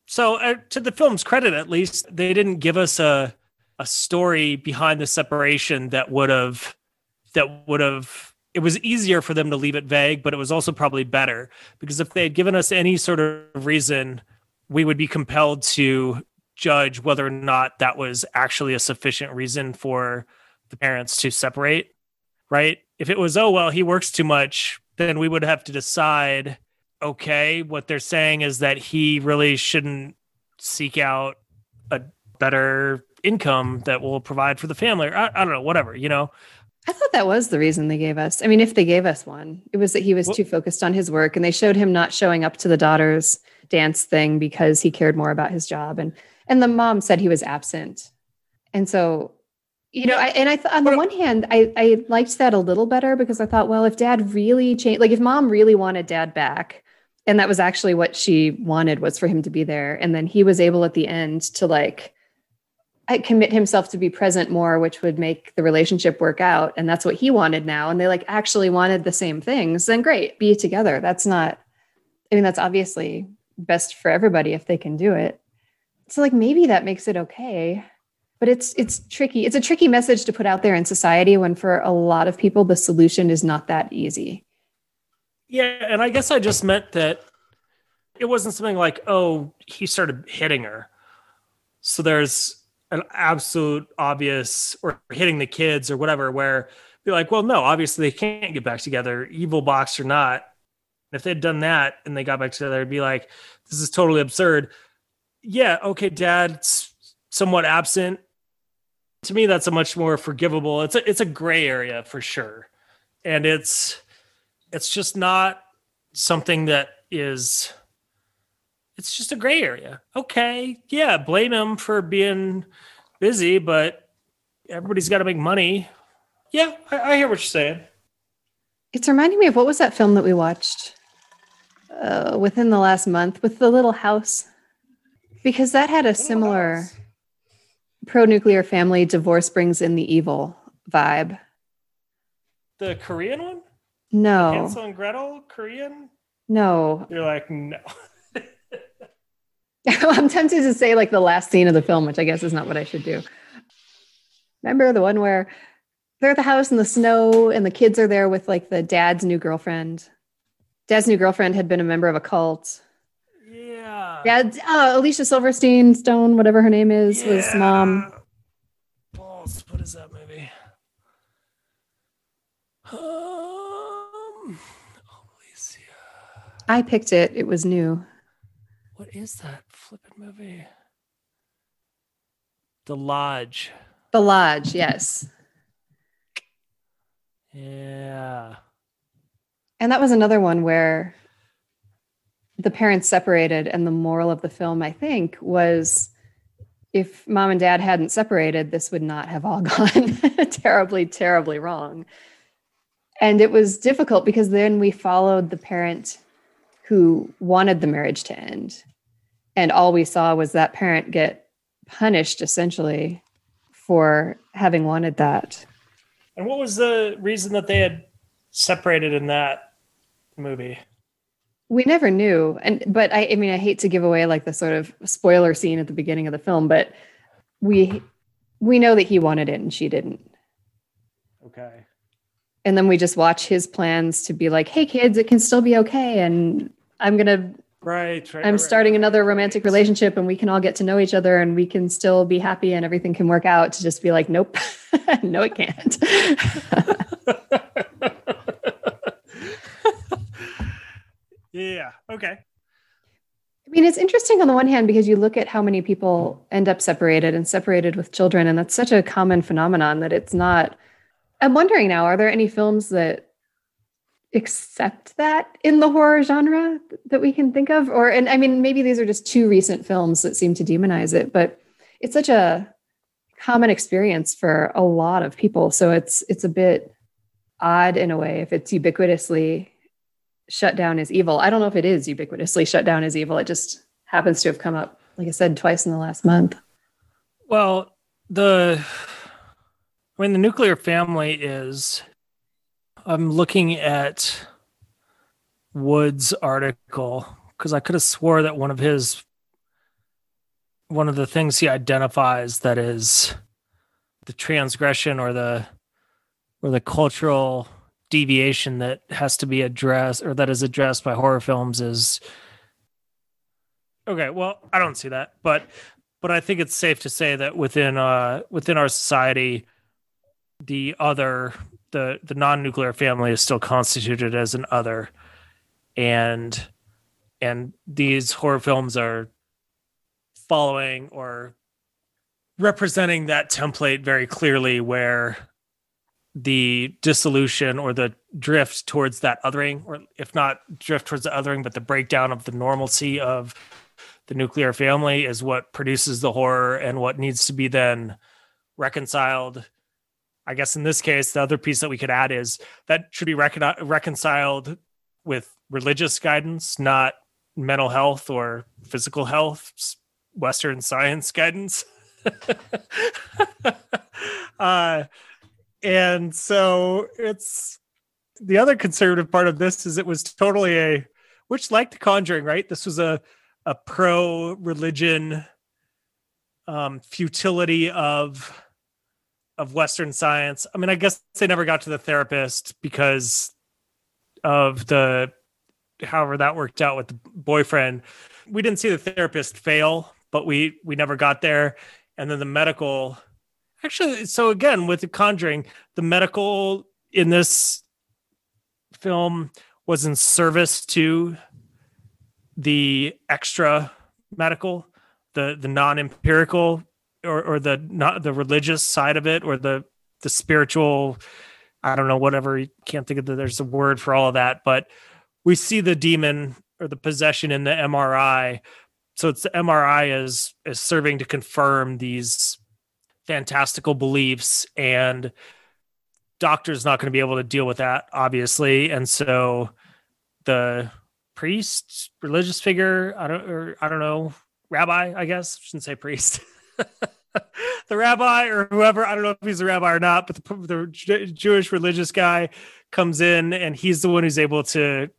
so uh, to the film's credit, at least, they didn't give us a, a story behind the separation that would have, that would have, it was easier for them to leave it vague, but it was also probably better because if they had given us any sort of reason, we would be compelled to judge whether or not that was actually a sufficient reason for the parents to separate, right? If it was, oh, well, he works too much, then we would have to decide, okay, what they're saying is that he really shouldn't seek out a better income that will provide for the family. I, I don't know, whatever, you know? I thought that was the reason they gave us. I mean, if they gave us one, it was that he was well, too focused on his work and they showed him not showing up to the daughter's dance thing because he cared more about his job. And and the mom said he was absent. And so you know I, and i th- on the one hand I, I liked that a little better because i thought well if dad really changed like if mom really wanted dad back and that was actually what she wanted was for him to be there and then he was able at the end to like commit himself to be present more which would make the relationship work out and that's what he wanted now and they like actually wanted the same things then great be together. That's not i mean that's obviously best for everybody if they can do it so like maybe that makes it okay but it's it's tricky. It's a tricky message to put out there in society when for a lot of people the solution is not that easy. Yeah and i guess i just meant that it wasn't something like oh he started hitting her. So there's an absolute obvious or hitting the kids or whatever where be like well no obviously they can't get back together evil box or not. If they'd done that and they got back together it'd be like this is totally absurd yeah, okay, dad's somewhat absent. To me, that's a much more forgivable. It's a it's a gray area for sure, and it's it's just not something that is. It's just a gray area. Okay, yeah, blame him for being busy, but everybody's got to make money. Yeah, I, I, hear what you're saying. It's reminding me of what was that film that we watched uh, within the last month with the little house because that had a similar pro nuclear family divorce brings in the evil vibe. The Korean one? No. Hansel and Gretel Korean? No. You're like, no. (laughs) I'm tempted to say like the last scene of the film, which I guess is not what I should do. Remember the one where they're at the house in the snow and the kids are there with like the dad's new girlfriend. Dad's new girlfriend had been a member of a cult yeah, uh, Alicia Silverstein, Stone, whatever her name is, yeah. was mom. Balls. What is that movie? Um, Alicia. I picked it. It was new. What is that flipping movie? The Lodge. The Lodge, yes. Yeah. And that was another one where the parents separated and the moral of the film i think was if mom and dad hadn't separated, this would not have all (laughs) gone terribly, terribly wrong. And it was difficult because then we followed the parent who wanted the marriage to end. And all we saw was that parent get punished essentially for having wanted that. And what was the reason that they had separated in that movie? We never knew. And but I, I mean I hate to give away like the sort of spoiler scene at the beginning of the film, but we we know that he wanted it and she didn't. Okay. And then we just watch his plans to be like, "Hey kids, it can still be okay and I'm going to Right, right. I'm right, starting right. another romantic relationship and we can all get to know each other and we can still be happy and everything can work out to just be like, nope, (laughs) no, it can't. (laughs) yeah. Okay. I mean, it's interesting on the one hand because you look at how many people end up separated and separated with children, and that's such a common phenomenon that it's not. I'm wondering now, are there any films that accept that in the horror genre that we can think of? Or, and I mean, maybe these are just two recent films that seem to demonize it, but it's such a common experience for a lot of people. So it's it's a bit odd in a way if it's ubiquitously shut down as evil. I don't know if it is ubiquitously shut down as evil. It just happens to have come up, like I said, twice in the last month. Well, the I mean the nuclear family is I'm looking at Wood's article because I could have swore that one of his one of the things he identifies that is the transgression or the or the cultural deviation that has to be addressed or that is addressed by horror films is okay well i don't see that but but i think it's safe to say that within uh within our society the other the the non-nuclear family is still constituted as an other. And and these horror films are following or representing that template very clearly where the dissolution or the drift towards that othering or if not drift towards the othering but the breakdown of the normalcy of the nuclear family is what produces the horror and what needs to be then reconciled. I guess in this case the other piece that we could add is that should be recon- reconciled with religious guidance not mental health or physical health western science guidance. (laughs) Uh and so it's the other conservative part of this is it was totally a which like the conjuring right? This was a a pro religion um futility of of western science. I mean i guess they never got to the therapist because of the however that worked out with the boyfriend. We didn't see the therapist fail but we we never got there. And then the medical actually so again with the conjuring the medical in this film was in service to the extra medical the the non-empirical or or the not the religious side of it or the the spiritual i don't know whatever you can't think of the, there's a word for all of that but we see the demon or the possession in the mri so it's the mri is is serving to confirm these fantastical beliefs and doctor's not going to be able to deal with that obviously. And so the priest religious figure i don't or i don't know rabbi i guess? I shouldn't say priest. (laughs) The rabbi or whoever i don't know if he's a rabbi or not but the, the jewish religious guy comes in and he's the one who's able to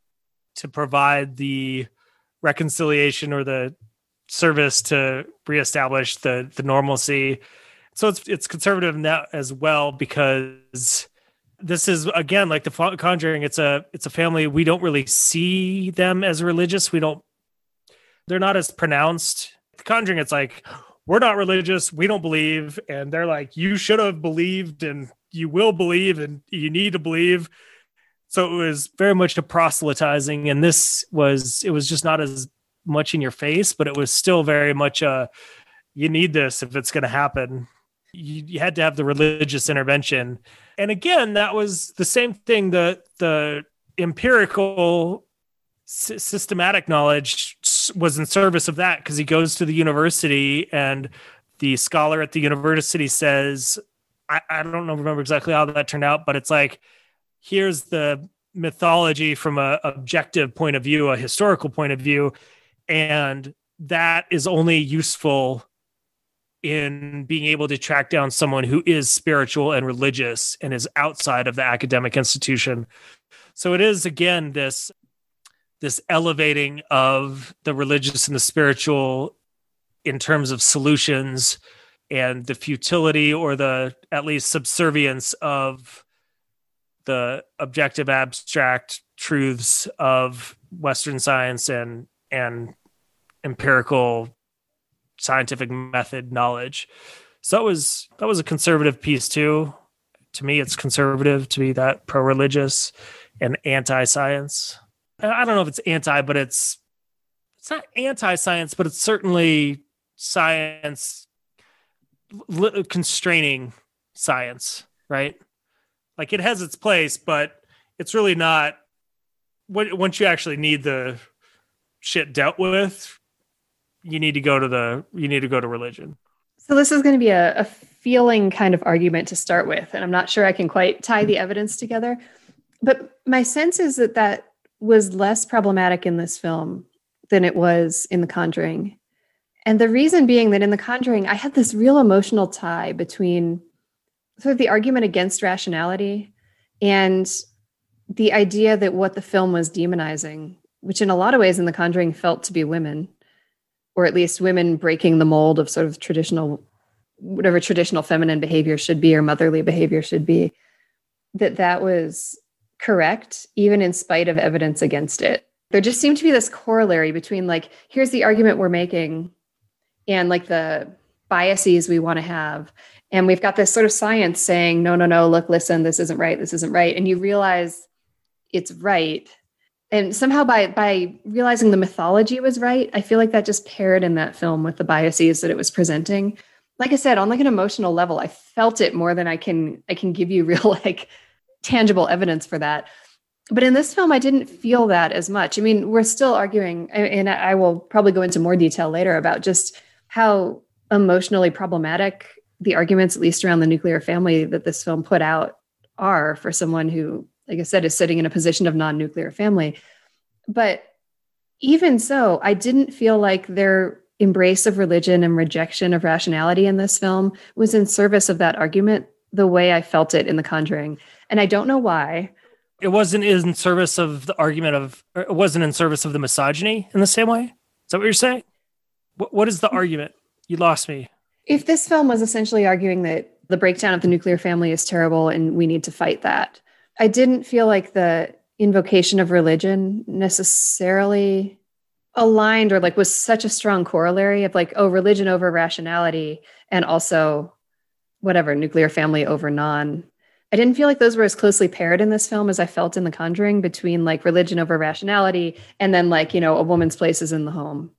to provide the reconciliation or the service to reestablish the the normalcy so it's it's conservative in that as well because this is again like the conjuring it's a it's a family we don't really see them as religious. We don't they're not as pronounced. The conjuring it's like we're not religious we don't believe and they're like you should have believed and you will believe and you need to believe. So it was very much a proselytizing and this was it was just not as much in your face but it was still very much a you need this if it's going to happen you, you had to have the religious intervention. And again that was the same thing the the empirical s- systematic knowledge was in service of that because he goes to the university and the scholar at the university says, I, I don't know, remember exactly how that turned out, but it's like, here's the mythology from a objective point of view, a historical point of view, and that is only useful in being able to track down someone who is spiritual and religious and is outside of the academic institution. So it is again this this elevating of the religious and the spiritual in terms of solutions and the futility or the at least subservience of the objective abstract truths of western science and and empirical scientific method knowledge. So that was that was a conservative piece too. To me it's conservative to be that pro-religious and anti-science. I don't know if it's anti but it's it's not anti-science but it's certainly science constraining science right? Like it has its place but it's really not once you actually need the shit dealt with you need to go to the you need to go to religion. So this is going to be a, a feeling kind of argument to start with and i'm not sure i can quite tie the evidence together but my sense is that that was less problematic in this film than it was in the conjuring. And the reason being that in the conjuring i had this real emotional tie between sort of the argument against rationality and the idea that what the film was demonizing which in a lot of ways in the conjuring felt to be women or at least women breaking the mold of sort of traditional whatever traditional feminine behavior should be or motherly behavior should be that that was correct even in spite of evidence against it. There just seemed to be this corollary between like here's the argument we're making and like the biases we want to have. And we've got this sort of science saying no no no look listen this isn't right this isn't right. And you realize it's right and somehow by by realizing the mythology was right i feel like that just paired in that film with the biases that it was presenting. Like i said on like an emotional level i felt it more than i can i can give you (laughs) real like tangible evidence for that. But in this film i didn't feel that as much. I mean we're still arguing and i will probably go into more detail later about just how emotionally problematic the arguments at least around the nuclear family that this film put out are for someone who like I said, is sitting in a position of non nuclear family. But even so, I didn't feel like their embrace of religion and rejection of rationality in this film was in service of that argument the way I felt it in The Conjuring. And I don't know why. It wasn't in service of the argument of, it wasn't in service of the misogyny in the same way. Is that what you're saying? What, what is the argument? You lost me. If this film was essentially arguing that the breakdown of the nuclear family is terrible and we need to fight that, I didn't feel like the invocation of religion necessarily aligned or like was such a strong corollary of like oh religion over rationality and also whatever nuclear family over non. I didn't feel like those were as closely paired in this film as i felt in the conjuring between like religion over rationality and then like you know a woman's place is in the home.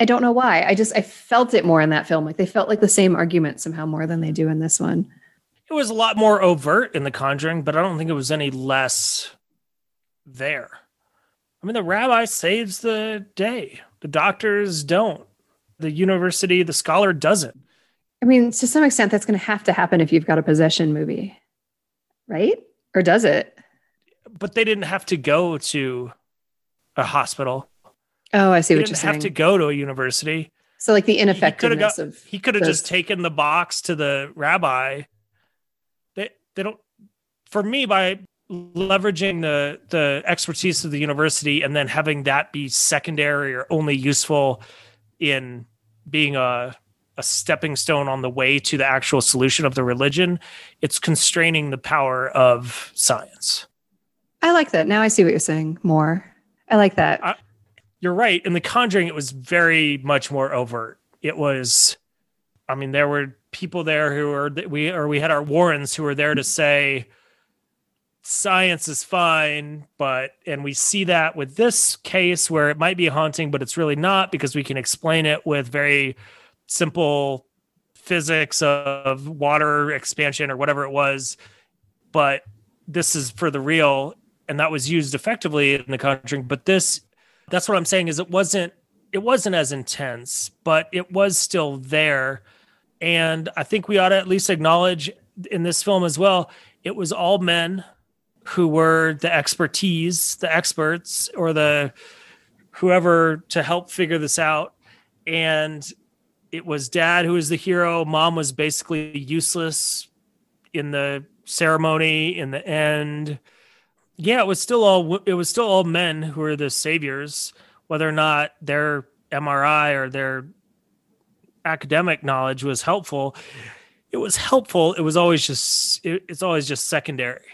I don't know why. I just i felt it more in that film. Like they felt like the same argument somehow more than they do in this one it was a lot more overt in The Conjuring, but I don't think it was any less there. I mean, the rabbi saves the day. The doctors don't. The university, the scholar doesn't. I mean, to some extent, that's going to have to happen if you've got a possession movie, right? Or does it? But they didn't have to go to a hospital. Oh, I see they what you're saying. Have to go to a university. So, like the ineffectiveness he got, of he could have just taken the box to the rabbi they don't for me by leveraging the the expertise of the university and then having that be secondary or only useful in being a a stepping stone on the way to the actual solution of the religion it's constraining the power of science. I like that. Now i see what you're saying more. I like that. I, you're right. In the conjuring it was very much more overt. It was i mean there were people there who were we or we had our Warrens who were there to say science is fine, but and we see that with this case where it might be haunting, but it's really not because we can explain it with very simple physics of water expansion or whatever it was. But this is for the real, and that was used effectively in the Conjuring. But this, that's what I'm saying is it wasn't it wasn't as intense, but it was still there And I think we ought to at least acknowledge in this film as well, it was all men who were the expertise, the experts, or the whoever to help figure this out. And it was dad who was the hero. Mom was basically useless in the ceremony in the end. Yeah, it was still all it was still all men who were the saviors, whether or not their MRI or their academic knowledge was helpful. It was helpful. It was always just it, it's always just secondary.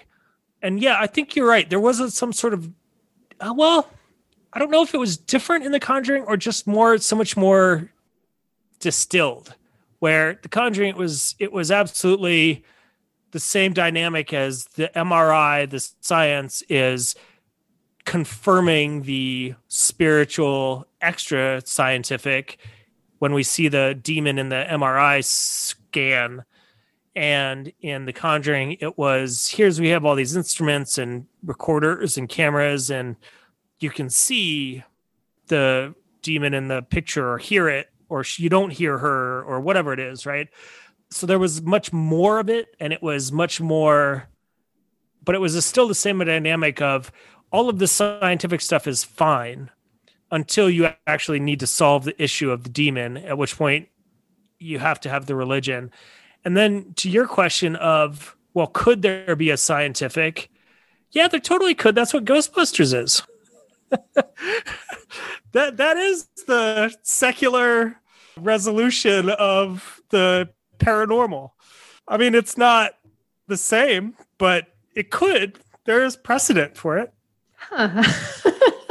And yeah, I think you're right. There wasn't some sort of uh, well, I don't know if it was different in The Conjuring or just more so much more distilled. Where The Conjuring it was it was absolutely the same dynamic as the MRI, the science is confirming the spiritual extra scientific when we see the demon in the MRI scan. And in The Conjuring, it was here's we have all these instruments and recorders and cameras, and you can see the demon in the picture or hear it, or you don't hear her, or whatever it is, right? so there was much more of it and it was much more but it was still the same dynamic of all of the scientific stuff is fine until you actually need to solve the issue of the demon at which point you have to have the religion and then to your question of well could there be a scientific yeah there totally could that's what ghostbusters is (laughs) that that is the secular resolution of the paranormal. I mean, it's not the same, but it could. There is precedent for it. (laughs)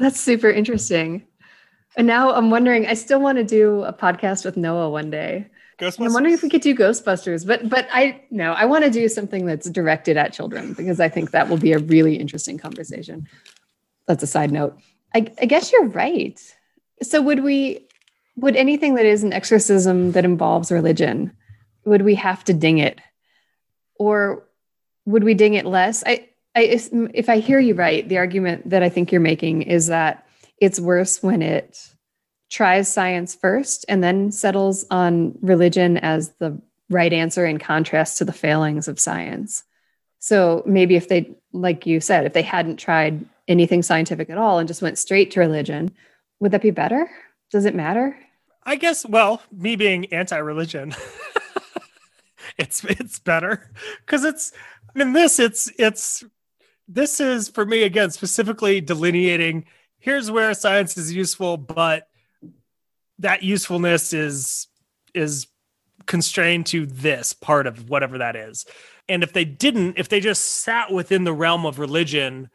That's super interesting. And now I'm wondering, I still want to do a podcast with Noah one day. I'm wondering if we could do Ghostbusters, but but I no, I want to do something that's directed at children because I think that will be a really interesting conversation. That's a side note. I, I guess you're right. So would we would anything that is an exorcism that involves religion would we have to ding it or would we ding it less i I, if I hear you right, the argument that I think you're making is that it's worse when it tries science first and then settles on religion as the right answer in contrast to the failings of science. So maybe if they, like you said, if they hadn't tried anything scientific at all and just went straight to religion, would that be better? Does it matter? I guess. Well, me being anti-religion, (laughs) it's it's better because it's. in this it's it's this is for me again specifically delineating. Here's where science is useful, but that usefulness is is constrained to this part of whatever that is. And if they didn't, if they just sat within the realm of religion,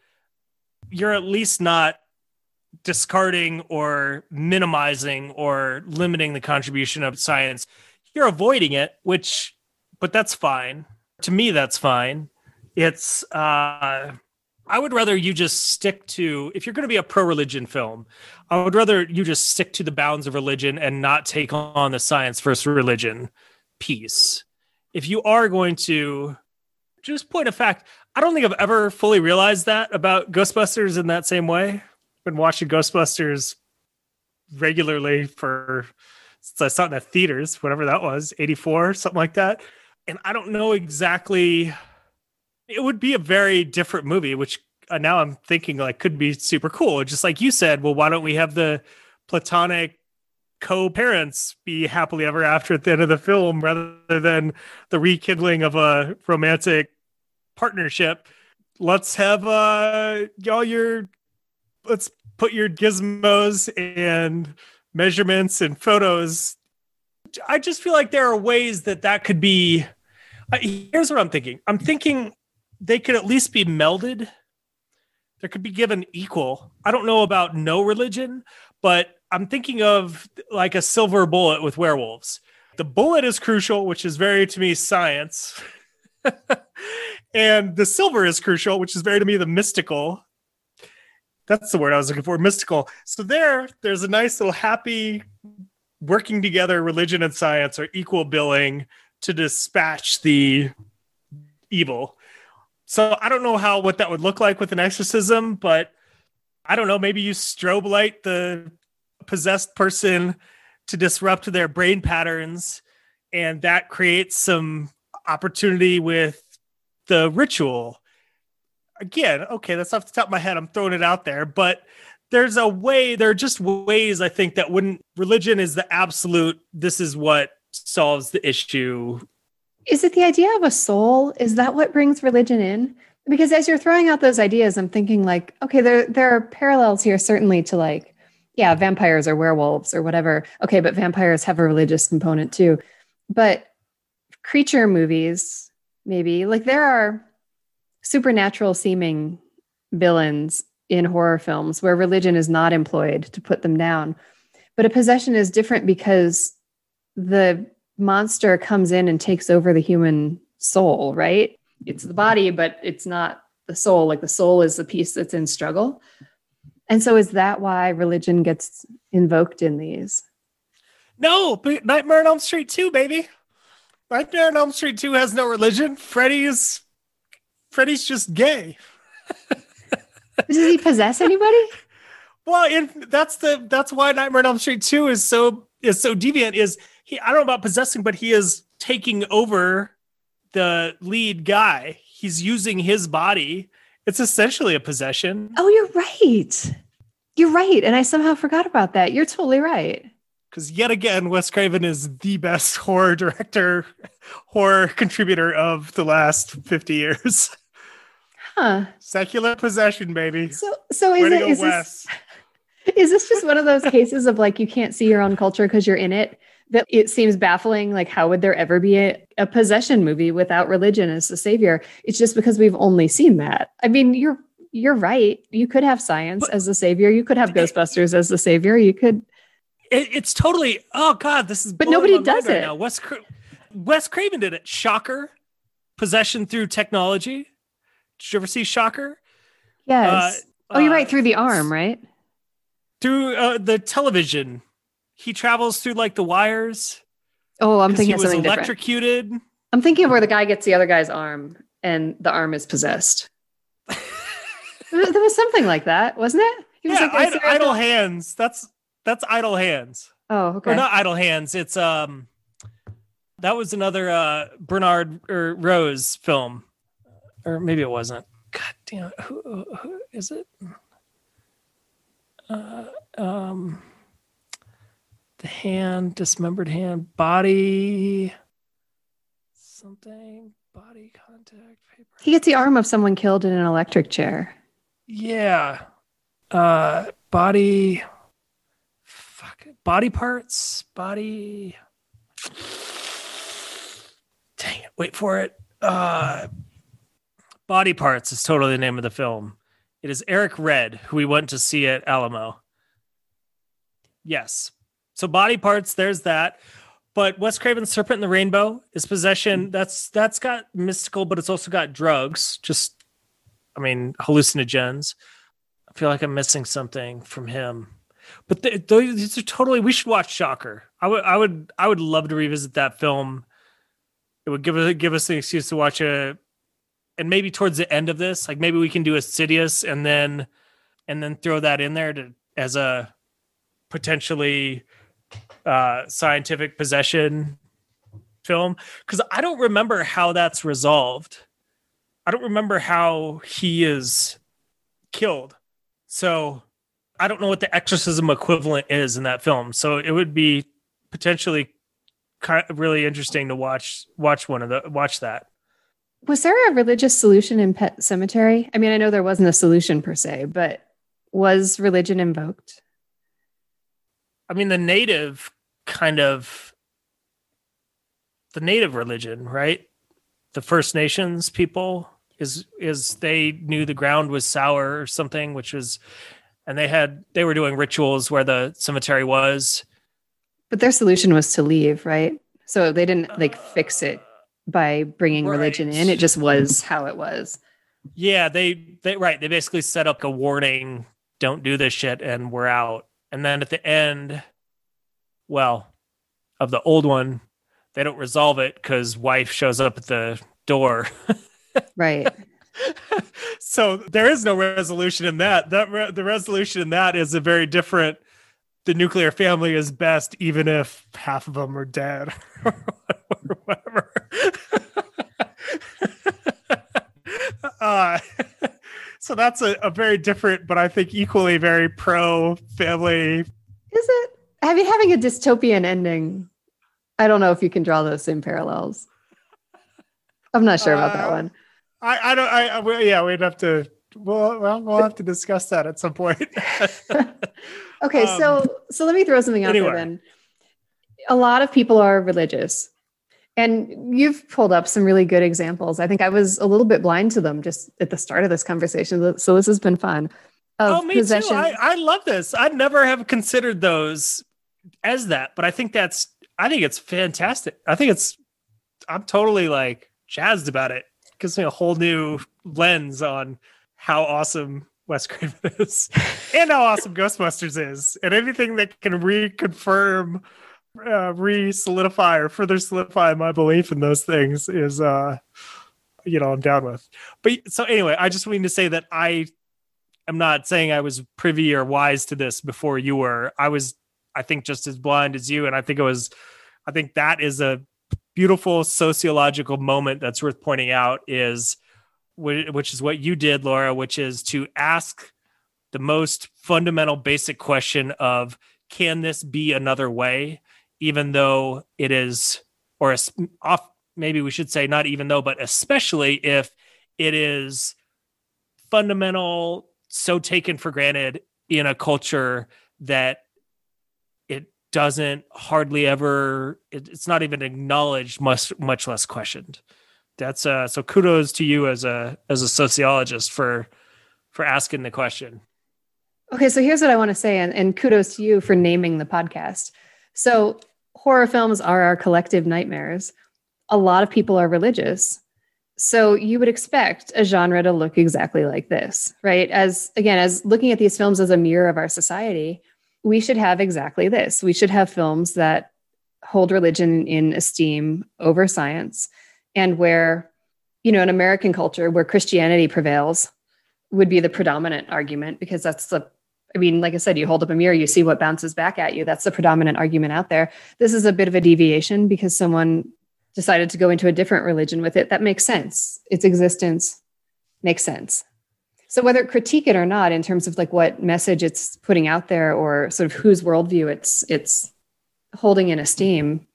you're at least not discarding or minimizing or limiting the contribution of science. You're avoiding it, which, but that's fine. To me, that's fine. It's, uh, I would rather you just stick to, if you're going to be a pro religion film, I would rather you just stick to the bounds of religion and not take on the science versus religion piece. If you are going to, just point of fact, I don't think I've ever fully realized that about Ghostbusters in that same way been watching Ghostbusters regularly for since I saw it in the theaters, whatever that was, 84, something like that. And I don't know exactly it would be a very different movie, which uh, now I'm thinking like could be super cool. Just like you said, well, why don't we have the platonic co-parents be happily ever after at the end of the film rather than the rekindling of a romantic partnership? Let's have uh all your let's put your gizmos and measurements and photos. I just feel like there are ways that that could be. Uh, here's what I'm thinking. I'm thinking they could at least be melded. There could be given equal. I don't know about no religion, but I'm thinking of like a silver bullet with werewolves. The bullet is crucial, which is very to me science. (laughs) and the silver is crucial, which is very to me the mystical that's the word I was looking for, mystical. So there, there's a nice little happy working together. Religion and science are equal billing to dispatch the evil. So I don't know how what that would look like with an exorcism, but I don't know. Maybe you strobe light the possessed person to disrupt their brain patterns and that creates some opportunity with the ritual again okay that's off the top of my head i'm throwing it out there but there's a way there are just ways i think that wouldn't religion is the absolute this is what solves the issue is it the idea of a soul? Is that what brings religion in? Because as you're throwing out those ideas i'm thinking like okay there there are parallels here certainly to like yeah vampires or werewolves or whatever. Okay but vampires have a religious component too. But creature movies maybe like there are supernatural seeming villains in horror films where religion is not employed to put them down. But a possession is different because the monster comes in and takes over the human soul right it's the body, but it's not the soul. Like the soul is the piece that's in struggle. And so is that why religion gets invoked in these? No, but Nightmare on Elm Street 2, baby. Nightmare on Elm Street 2 has no religion. Freddy's Freddy's just gay. (laughs) Does he possess anybody? Well, in, that's the that's why Nightmare on Elm Street 2 is so is so deviant is he I don't know about possessing, but he is taking over the lead guy. He's using his body. It's essentially a possession. Oh, you're right. You're right. And I somehow forgot about that. You're totally right. Because yet again, Wes Craven is the best (laughs) horror director, horror contributor of the last 50 years. Huh. Secular possession, baby. So so is it is this, (laughs) is this just one of those cases of like you can't see your own culture because you're in it? That it seems baffling. Like, how would there ever be a, a possession movie without religion as the savior? It's just because we've only seen that. I mean, you're you're right. You could have science but, as the savior. You could have Ghostbusters as the savior. You could. It, it's totally. Oh God, this is. But nobody does it. Right now. Wes Wes Craven did it. Shocker, possession through technology. Did you ever see Shocker? Yes. Uh, oh, you're right. Through the arm, right? Through uh, the television he travels through like the wires. Oh, I'm thinking he was electrocuted. Different. I'm thinking of where the guy gets the other guy's arm and the arm is possessed. (laughs) there was something like that, wasn't it? He was yeah, like idle, idle hands. That's that's idle hands. Oh, okay. Or not idle hands. It's um that was another uh Bernard or Rose film. Or maybe it wasn't. God damn Who, who is it? Uh, um the hand, dismembered hand, body, something, body contact paper. He gets the arm of someone killed in an electric chair. Yeah. Uh, body, fuck it. Body parts, body. Dang it. Wait for it. Uh, Body Parts is totally the name of the film. It is Eric Red, who we went to see at Alamo. Yes, so body parts, there's that. But Wes Craven's Serpent in the Rainbow is possession. Mm. That's that's got mystical, but it's also got drugs. Just, I mean, hallucinogens. I feel like I'm missing something from him. But the, these are totally. We should watch Shocker. I would, I would, I would love to revisit that film. It would give us give us an excuse to watch a, and maybe towards the end of this, like maybe we can do Insidious and then, and then throw that in there to as a potentially uh, scientific possession film because I don't remember how that's resolved. I don't remember how he is killed. So I don't know what the exorcism equivalent is in that film. So it would be potentially kind of really interesting to watch watch one of the watch that. Was there a religious solution in Pet Sematary? I mean, I know there wasn't a solution per se, but was religion invoked? I mean, the native kind of the native religion, right? The First Nations people is is they knew the ground was sour or something, which was, and they had they were doing rituals where the cemetery was. But their solution was to leave, right? So they didn't like fix it uh, by bringing right. religion in. It just was how it was. Yeah, they they right. They basically set up a warning: don't do this shit, and we're out. And then at the end, well, of the old one, they don't resolve it because wife shows up at the door. (laughs) right. so there is no resolution in that. That re- the resolution in that is a very different the nuclear family is best, even if half of them are dead (laughs) or whatever. (laughs) uh, so that's a, a very different, but I think equally very pro family. Is it? I mean, having a dystopian ending, I don't know if you can draw those same parallels. I'm not sure about that uh, one. I, I don't. I, I yeah, we'd have to. Well, well, we'll have to discuss that at some point. (laughs) okay, um, so so let me throw something out anyway. there then. A lot of people are religious, and you've pulled up some really good examples. I think I was a little bit blind to them just at the start of this conversation. So this has been fun. Oh, me too. I, I love this. I'd never have considered those as that, but I think that's I think it's fantastic. I think it's I'm totally like jazzed about it. it gives me a whole new lens on how awesome Wes (laughs) Craven is and how awesome Ghostbusters is, and anything that can reconfirm, uh, re-solidify or further solidify my belief in those things is, uh, you know, I'm down with. But so anyway, I just wanted to say that I am not saying I was privy or wise to this before you were. I was, I think, just as blind as you, and I think it was, I think that is a beautiful sociological moment that's worth pointing out is which is what you did laura which is to ask the most fundamental basic question of can this be another way? Even though it is or off maybe we should say not even though but especially if it is fundamental so taken for granted in a culture that doesn't hardly ever it, it's not even acknowledged much much less questioned. That's uh so kudos to you as a as a sociologist for for asking the question. Okay so here's what i want to say and, and kudos to you for naming the podcast. So horror films are our collective nightmares. A lot of people are religious. So you would expect a genre to look exactly like this right? As again as looking at these films as a mirror of our society we should have exactly this. We should have films that hold religion in esteem over science and where, you know, in American culture where Christianity prevails would be the predominant argument because that's the I mean, like I said, you hold up a mirror, you see what bounces back at you. That's the predominant argument out there. This is a bit of a deviation because someone decided to go into a different religion with it. That makes sense. Its existence makes sense. So whether critique it or not, in terms of like what message it's putting out there, or sort of whose worldview it's it's holding in esteem,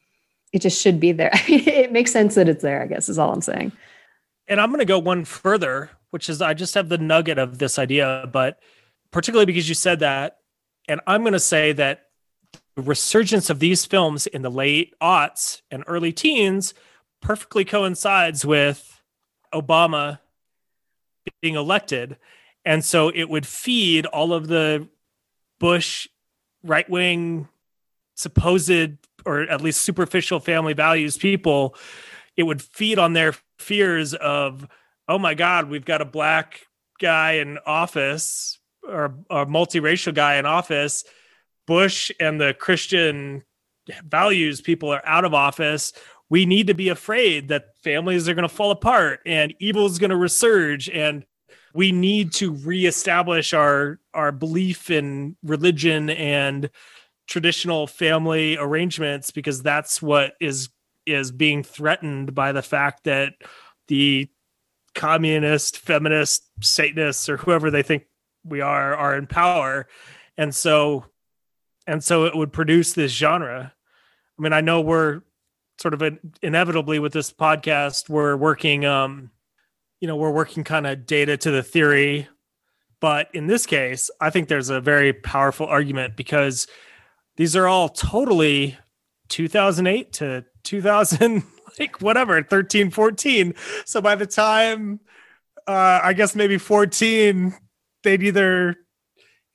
it just should be there. (laughs) it makes sense that it's there. I guess is all I'm saying. And I'm going to go one further, which is I just have the nugget of this idea, but particularly because you said that, and I'm going to say that the resurgence of these films in the late aughts and early teens perfectly coincides with Obama being elected. And so it would feed all of the Bush right wing, supposed or at least superficial family values people. It would feed on their fears of, oh my God, we've got a black guy in office or a multiracial guy in office. Bush and the Christian values people are out of office we need to be afraid that families are going to fall apart and evil is going to resurge and we need to reestablish our our belief in religion and traditional family arrangements because that's what is is being threatened by the fact that the communist feminist satanists or whoever they think we are are in power. And so and so it would produce this genre. I mean i know we're sort of inevitably with this podcast we're working um you know we're working kind of data to the theory. But in this case i think there's a very powerful argument because these are all totally 2008 to 2000 (laughs) like whatever 13 14 so by the time uh i guess maybe 14 they'd either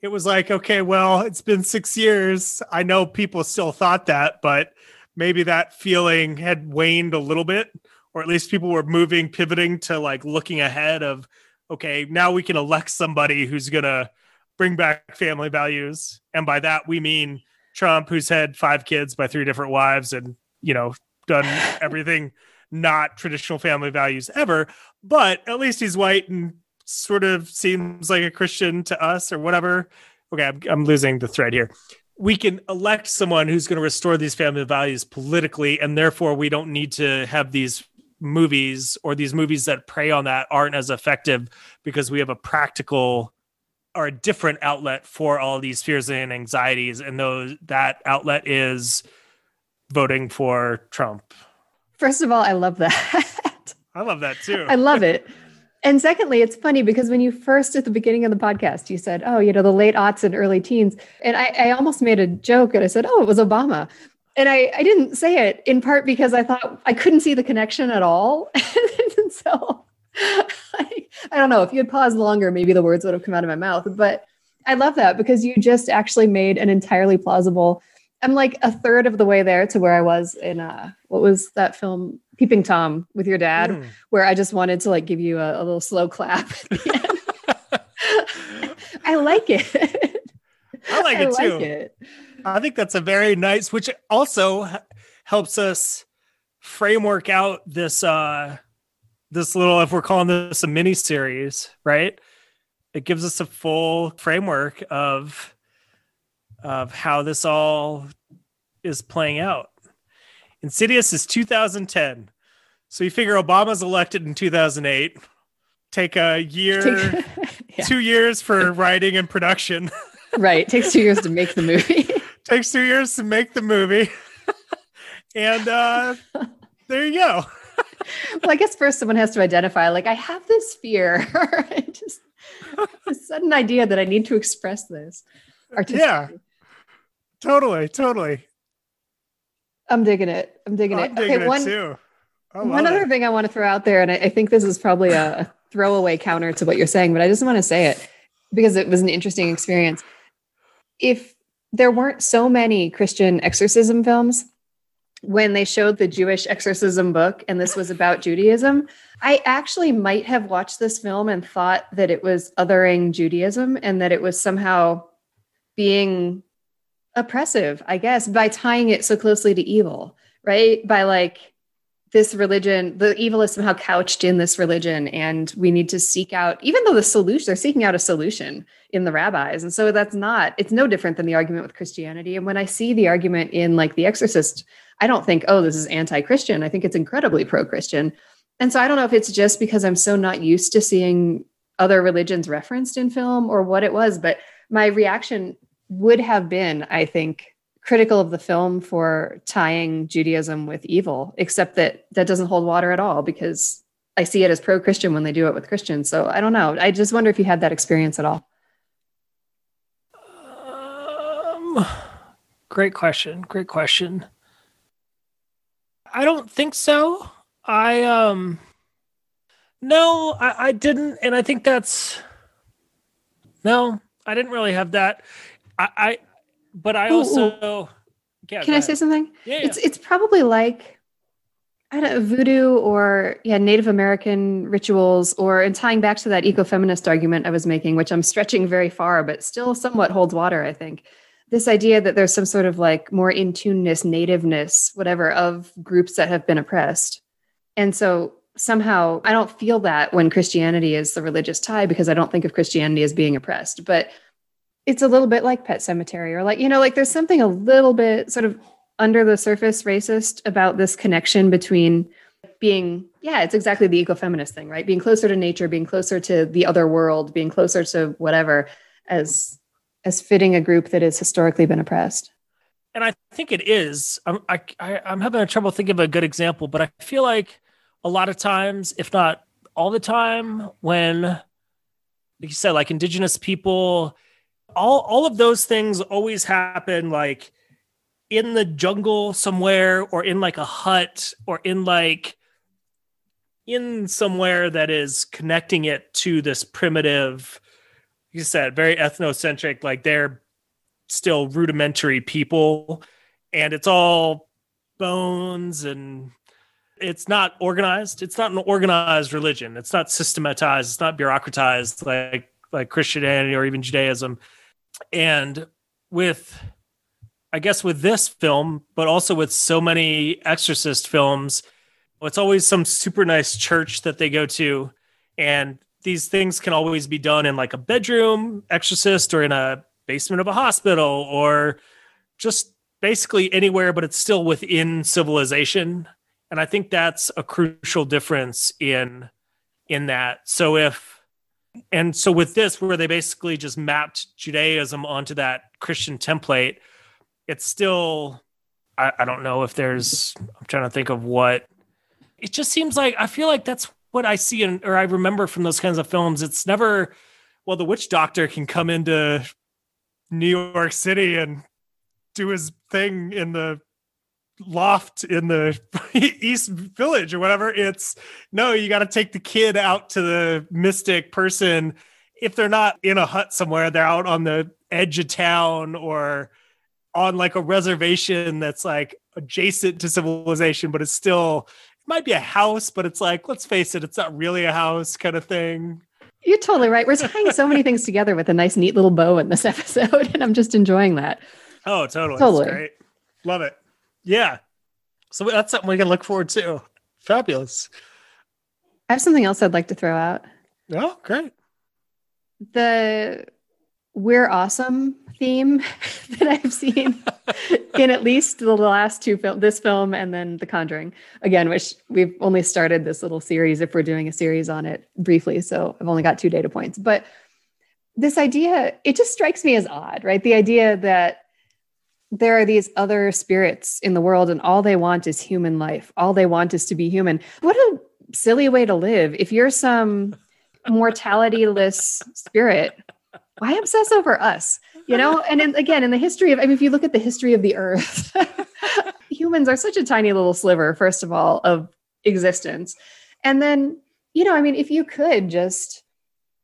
it was like okay well it's been six years. I know people still thought that but maybe that feeling had waned a little bit, or at least people were moving, pivoting to like looking ahead of, okay, now we can elect somebody who's going to bring back family values. And by that, we mean Trump, who's had five kids by three different wives and, you know, done (laughs) everything not traditional family values ever. But at least he's white and sort of seems like a Christian to us or whatever. Okay, I'm, I'm losing the thread here. We can elect someone who's going to restore these family values politically, and therefore we don't need to have these movies or these movies that prey on that aren't as effective because we have a practical or a different outlet for all these fears and anxieties and those that outlet is voting for Trump. First of all, I love that. I love that too. (laughs) I love it. And secondly, it's funny because when you first at the beginning of the podcast, you said, oh, you know, the late aughts and early teens. And I, I almost made a joke and I said, oh, it was Obama. And I, I didn't say it in part because I thought I couldn't see the connection at all. (laughs) and so (laughs) I, I don't know if you had paused longer, maybe the words would have come out of my mouth. But I love that because you just actually made an entirely plausible. I'm like a third of the way there to where I was in uh what was that film Peeping Tom with your dad, mm. where I just wanted to like give you a, a little slow clap. (laughs) I like it. I like it I too. Like it. I think that's a very nice, which also helps us framework out this uh this little if we're calling this a mini series, right? It gives us a full framework of of how this all is playing out. Insidious is 2010. So you figure Obama's elected in 2008. Take a year, (laughs) yeah. two years for writing and production. (laughs) right. Takes two years to make the movie. (laughs) Takes two years to make the movie. and uh, there you go. well, I guess first someone has to identify, like, I have this fear. just a sudden idea that I need to express this. Yeah. Totally. Totally. I'm digging it. I'm digging I'm it. Digging okay, it one, too. One other thing I want to throw out there, and I, I think this is probably a throwaway counter to what you're saying, but I just want to say it because it was an interesting experience. If there weren't so many Christian exorcism films, when they showed the Jewish exorcism book and this was about Judaism, I actually might have watched this film and thought that it was othering Judaism and that it was somehow being oppressive, I guess, by tying it so closely to evil, right? By like this religion, the evil is somehow couched in this religion, and we need to seek out, even though the solution, they're seeking out a solution in the rabbis. And so that's not, it's no different than the argument with Christianity. And when I see the argument in like The Exorcist, I don't think, oh, this is anti Christian. I think it's incredibly pro Christian. And so I don't know if it's just because I'm so not used to seeing other religions referenced in film or what it was, but my reaction would have been, I think, critical of the film for tying Judaism with evil, except that that doesn't hold water at all because I see it as pro Christian when they do it with Christians. So I don't know. I just wonder if you had that experience at all. Um, great question. Great question. I don't think so. I um no, I, I didn't, and I think that's no, I didn't really have that. I, I but I also yeah, can I say something? Yeah, yeah, it's it's probably like I don't know, voodoo or yeah, Native American rituals, or and tying back to that ecofeminist argument I was making, which I'm stretching very far, but still somewhat holds water, I think. This idea that there's some sort of like more in tuneness, nativeness, whatever, of groups that have been oppressed. And so somehow I don't feel that when Christianity is the religious tie because I don't think of Christianity as being oppressed. But it's a little bit like Pet Sematary, or like, you know, like there's something a little bit sort of under the surface racist about this connection between being, yeah, it's exactly the ecofeminist thing, right? Being closer to nature, being closer to the other world, being closer to whatever as as fitting a group that has historically been oppressed. And I think it is. I'm I, I, I'm having trouble thinking of a good example, but I feel like a lot of times, if not all the time, when like you said, like indigenous people all all of those things always happen like in the jungle somewhere or in like a hut or in like in somewhere that is connecting it to this primitive you said very ethnocentric like they're still rudimentary people and it's all bones and it's not organized. It's not an organized religion. It's not systematized. It's not bureaucratized like like christianity or even judaism and with I guess with this film, but also with so many exorcist films, it's always some super nice church that they go to. And these things can always be done in like a bedroom exorcist or in a basement of a hospital or just basically anywhere, but it's still within civilization. And I think that's a crucial difference in in that. So if and so with this, where they basically just mapped Judaism onto that Christian template, it's still I, I don't know if there's I'm trying to think of what it just seems like I feel like that's what I see in, or I remember from those kinds of films. It's never well, the witch doctor can come into New York City and do his thing in the loft in the (laughs) East Village or whatever. It's no, you got to take the kid out to the mystic person. If they're not in a hut somewhere, they're out on the edge of town or on like a reservation that's like adjacent to civilization, but it's still it might be a house, but it's like, let's face it, it's not really a house kind of thing. You're totally right. We're tying so many things together with a nice, neat little bow in this (laughs) episode, and I'm just enjoying that. Oh, totally. Totally. Great. Love it. Yeah. So that's something we can look forward to. Fabulous. I have something else I'd like to throw out. Oh, great. The we're awesome theme (laughs) that I've seen (laughs) in at least the last two film this film and then The Conjuring again which we've only started this little series if we're doing a series on it briefly so I've only got two data points but this idea it just strikes me as odd right the idea that there are these other spirits in the world and all they want is human life. All they want is to be human. What a silly way to live. If you're some mortalityless spirit why obsess over us? You know? And in, again in the history of i mean if you look at the history of the earth (laughs) humans are such a tiny little sliver first of all of existence. And then you know i mean if you could just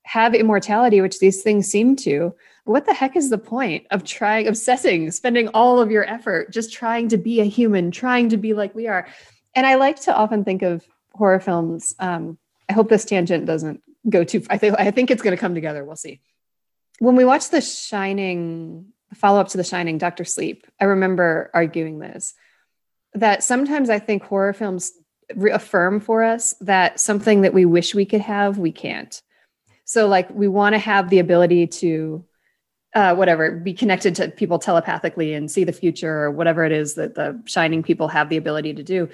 have immortality which these things seem to what the heck is the point of trying obsessing spending all of your effort just trying to be a human trying to be like we are and i like to often think of horror films um, i hope this tangent doesn't go too i think i think it's going to come together we'll see when we watched The Shining, follow up to The Shining, Doctor Sleep, I remember arguing this that sometimes I think horror films affirm for us that something that we wish we could have, we can't. So, like, we want to have the ability to, uh, whatever, be connected to people telepathically and see the future or whatever it is that the Shining people have the ability to do.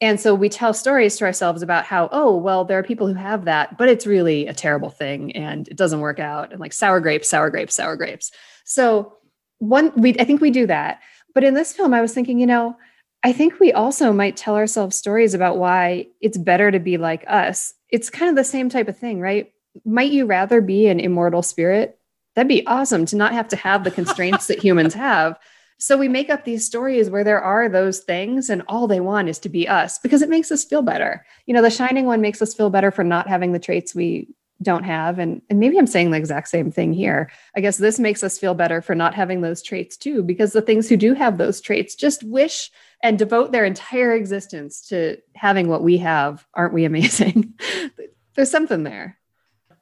And so we tell stories to ourselves about how, oh, well, there are people who have that, but it's really a terrible thing and it doesn't work out. And like sour grapes, sour grapes, sour grapes. So one, we I think we do that. But in this film, I was thinking, you know, I think we also might tell ourselves stories about why it's better to be like us. It's kind of the same type of thing, right? Might you rather be an immortal spirit? That'd be awesome to not have to have the constraints that humans (laughs) have. So we make up these stories where there are those things and all they want is to be us because it makes us feel better. You know, the shining one makes us feel better for not having the traits we don't have. And, and maybe i'm saying the exact same thing here. I guess this makes us feel better for not having those traits too because the things who do have those traits just wish and devote their entire existence to having what we have. Aren't we amazing? (laughs) There's something there.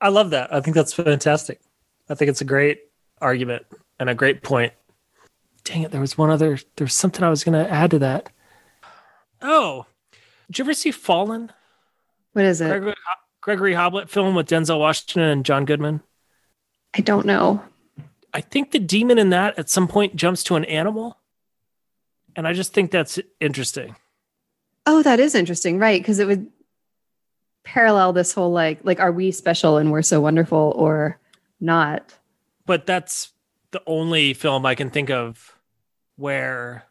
I love that. I think that's fantastic i think it's a great argument and a great point dang it, there was one other, there was something I was going to add to that. Oh, did you ever see Fallen? What is it? Gregory, Gregory Hoblit film with Denzel Washington and John Goodman. I don't know. I think the demon in that at some point jumps to an animal. And I just think that's interesting. Oh, that is interesting, right? Because it would parallel this whole like like are we special and we're so wonderful or not? But that's the only film I can think of where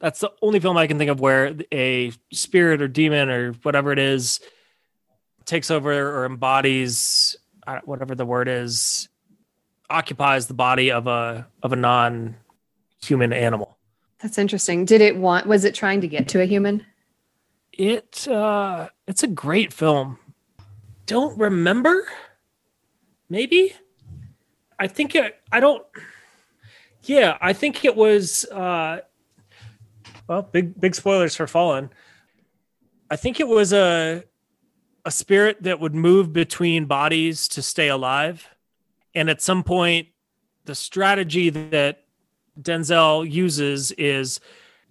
that's the only film I can think of where a spirit or demon or whatever it is takes over or embodies uh, whatever the word is occupies the body of a of a non human animal. That's interesting. Did it want was it trying to get to a human? It uh it's a great film. Don't remember? Maybe? I think it I don't yeah, I think it was. Uh, well, big big spoilers for Fallen. I think it was a a spirit that would move between bodies to stay alive, and at some point, the strategy that Denzel uses is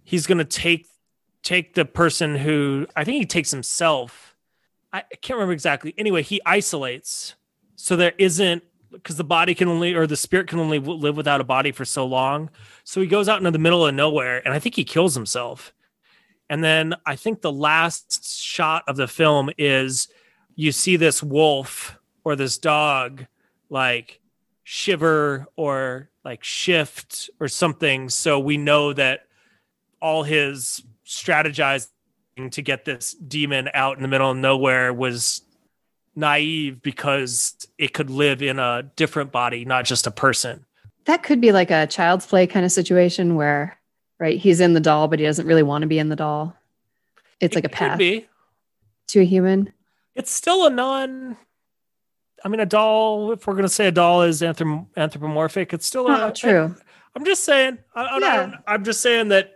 he's going to take take the person who I think he takes himself. I can't remember exactly. Anyway, he isolates so there isn't because the body can only or the spirit can only live without a body for so long. So he goes out into the middle of nowhere, and I think he kills himself. And then I think the last shot of the film is you see this wolf or this dog like shiver or like shift or something. So we know that all his strategizing to get this demon out in the middle of nowhere was naive because it could live in a different body, not just a person. That could be like a child's play kind of situation where, right, he's in the doll, but he doesn't really want to be in the doll. It's like a path be. to a human. It's still a non. I mean, a doll. If we're gonna say a doll is anthrop- anthropomorphic, it's still a Oh, true. I'm just saying. I, I, Yeah. Just saying that.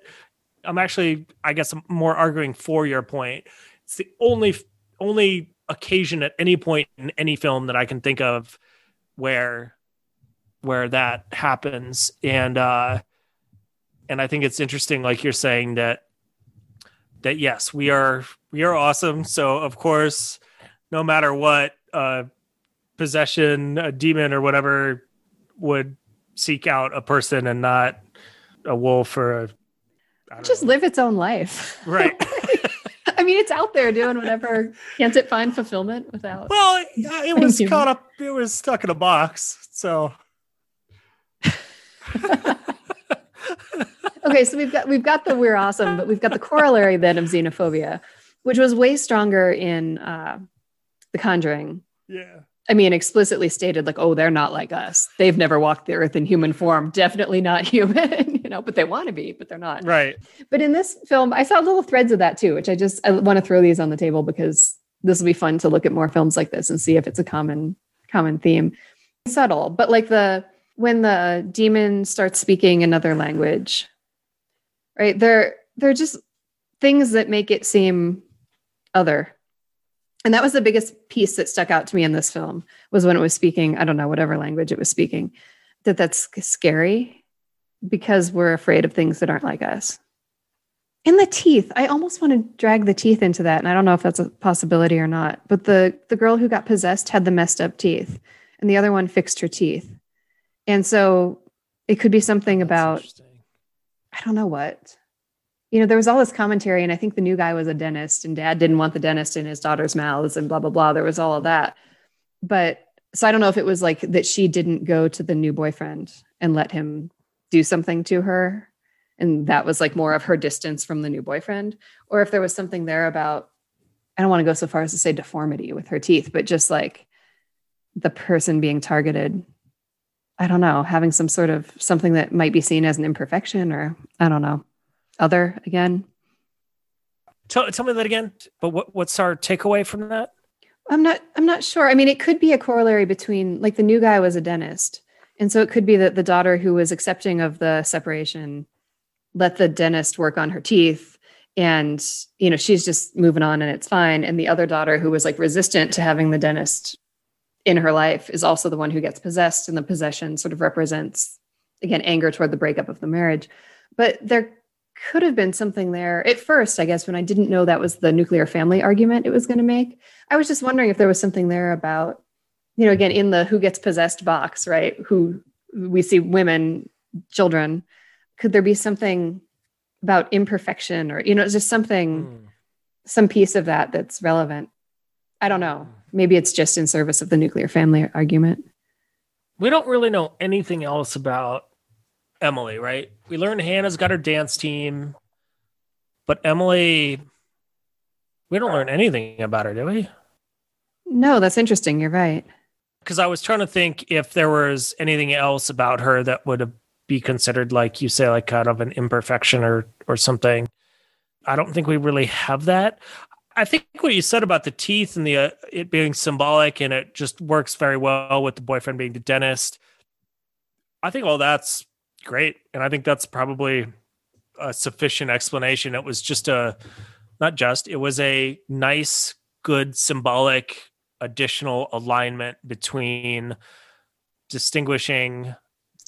I'm actually, I guess, I'm more arguing for your point. It's the only only occasion at any point in any film that I can think of where where that happens, and uh, and I think it's interesting, like you're saying that that yes, we are we are awesome. So of course, no matter what, uh, possession, a demon, or whatever would seek out a person and not a wolf or a Just know. live its own life. right. (laughs) I mean, it's out there doing whatever. (laughs) Can't it find fulfillment without? well, (laughs) it was caught up. It was stuck in a box. So (laughs) okay, so we've got we've got the we're awesome, but we've got the corollary then of xenophobia, which was way stronger in uh, The Conjuring. yeah, I mean, explicitly stated like, oh, they're not like us. They've never walked the earth in human form. Definitely not human, you know, but they want to be, but they're not. right. But in this film, I saw little threads of that too, which I just I want to throw these on the table because this will be fun to look at more films like this and see if it's a common common theme. Subtle, but like the when the demon starts speaking another language, right? They're they're just things that make it seem other. And that was the biggest piece that stuck out to me in this film was when it was speaking, I don't know, whatever language it was speaking, that that's scary because we're afraid of things that aren't like us. And the teeth, I almost want to drag the teeth into that. And I don't know if that's a possibility or not. But the the girl who got possessed had the messed up teeth, and the other one fixed her teeth. And so it could be something That's about. I don't know what. You know, there was all this commentary, and I think the new guy was a dentist, and dad didn't want the dentist in his daughter's mouths, and blah, blah, blah. There was all of that. But so I don't know if it was like that she didn't go to the new boyfriend and let him do something to her. And that was like more of her distance from the new boyfriend, or if there was something there about, I don't want to go so far as to say deformity with her teeth, but just like the person being targeted I don't know, having some sort of something that might be seen as an imperfection or I don't know, other again. Tell, tell me that again. But what, what's our takeaway from that? I'm not I'm not sure. I mean, it could be a corollary between like the new guy was a dentist. And so it could be that the daughter who was accepting of the separation let the dentist work on her teeth and you know, she's just moving on and it's fine and the other daughter who was like resistant to having the dentist in her life is also the one who gets possessed and the possession sort of represents again anger toward the breakup of the marriage. But there could have been something there at first, I guess, when I didn't know that was the nuclear family argument it was going to make. I was just wondering if there was something there about, you know, again, in the who gets possessed box, right? Who we see women, children. Could there be something about imperfection or, you know, just something, Hmm. some piece of that that's relevant? I don't know. Maybe it's just in service of the nuclear family argument. We don't really know anything else about Emily, right? We learned Hannah's got her dance team, but Emily, we don't learn anything about her, do we? No, that's interesting. You're right. Because I was trying to think if there was anything else about her that would be considered, like you say, like kind of an imperfection or or something. I don't think we really have that. I think what you said about the teeth and the uh, it being symbolic and it just works very well with the boyfriend being the dentist. I think all that's great, and I think that's probably a sufficient explanation. It was just a not just it was a nice, good symbolic additional alignment between distinguishing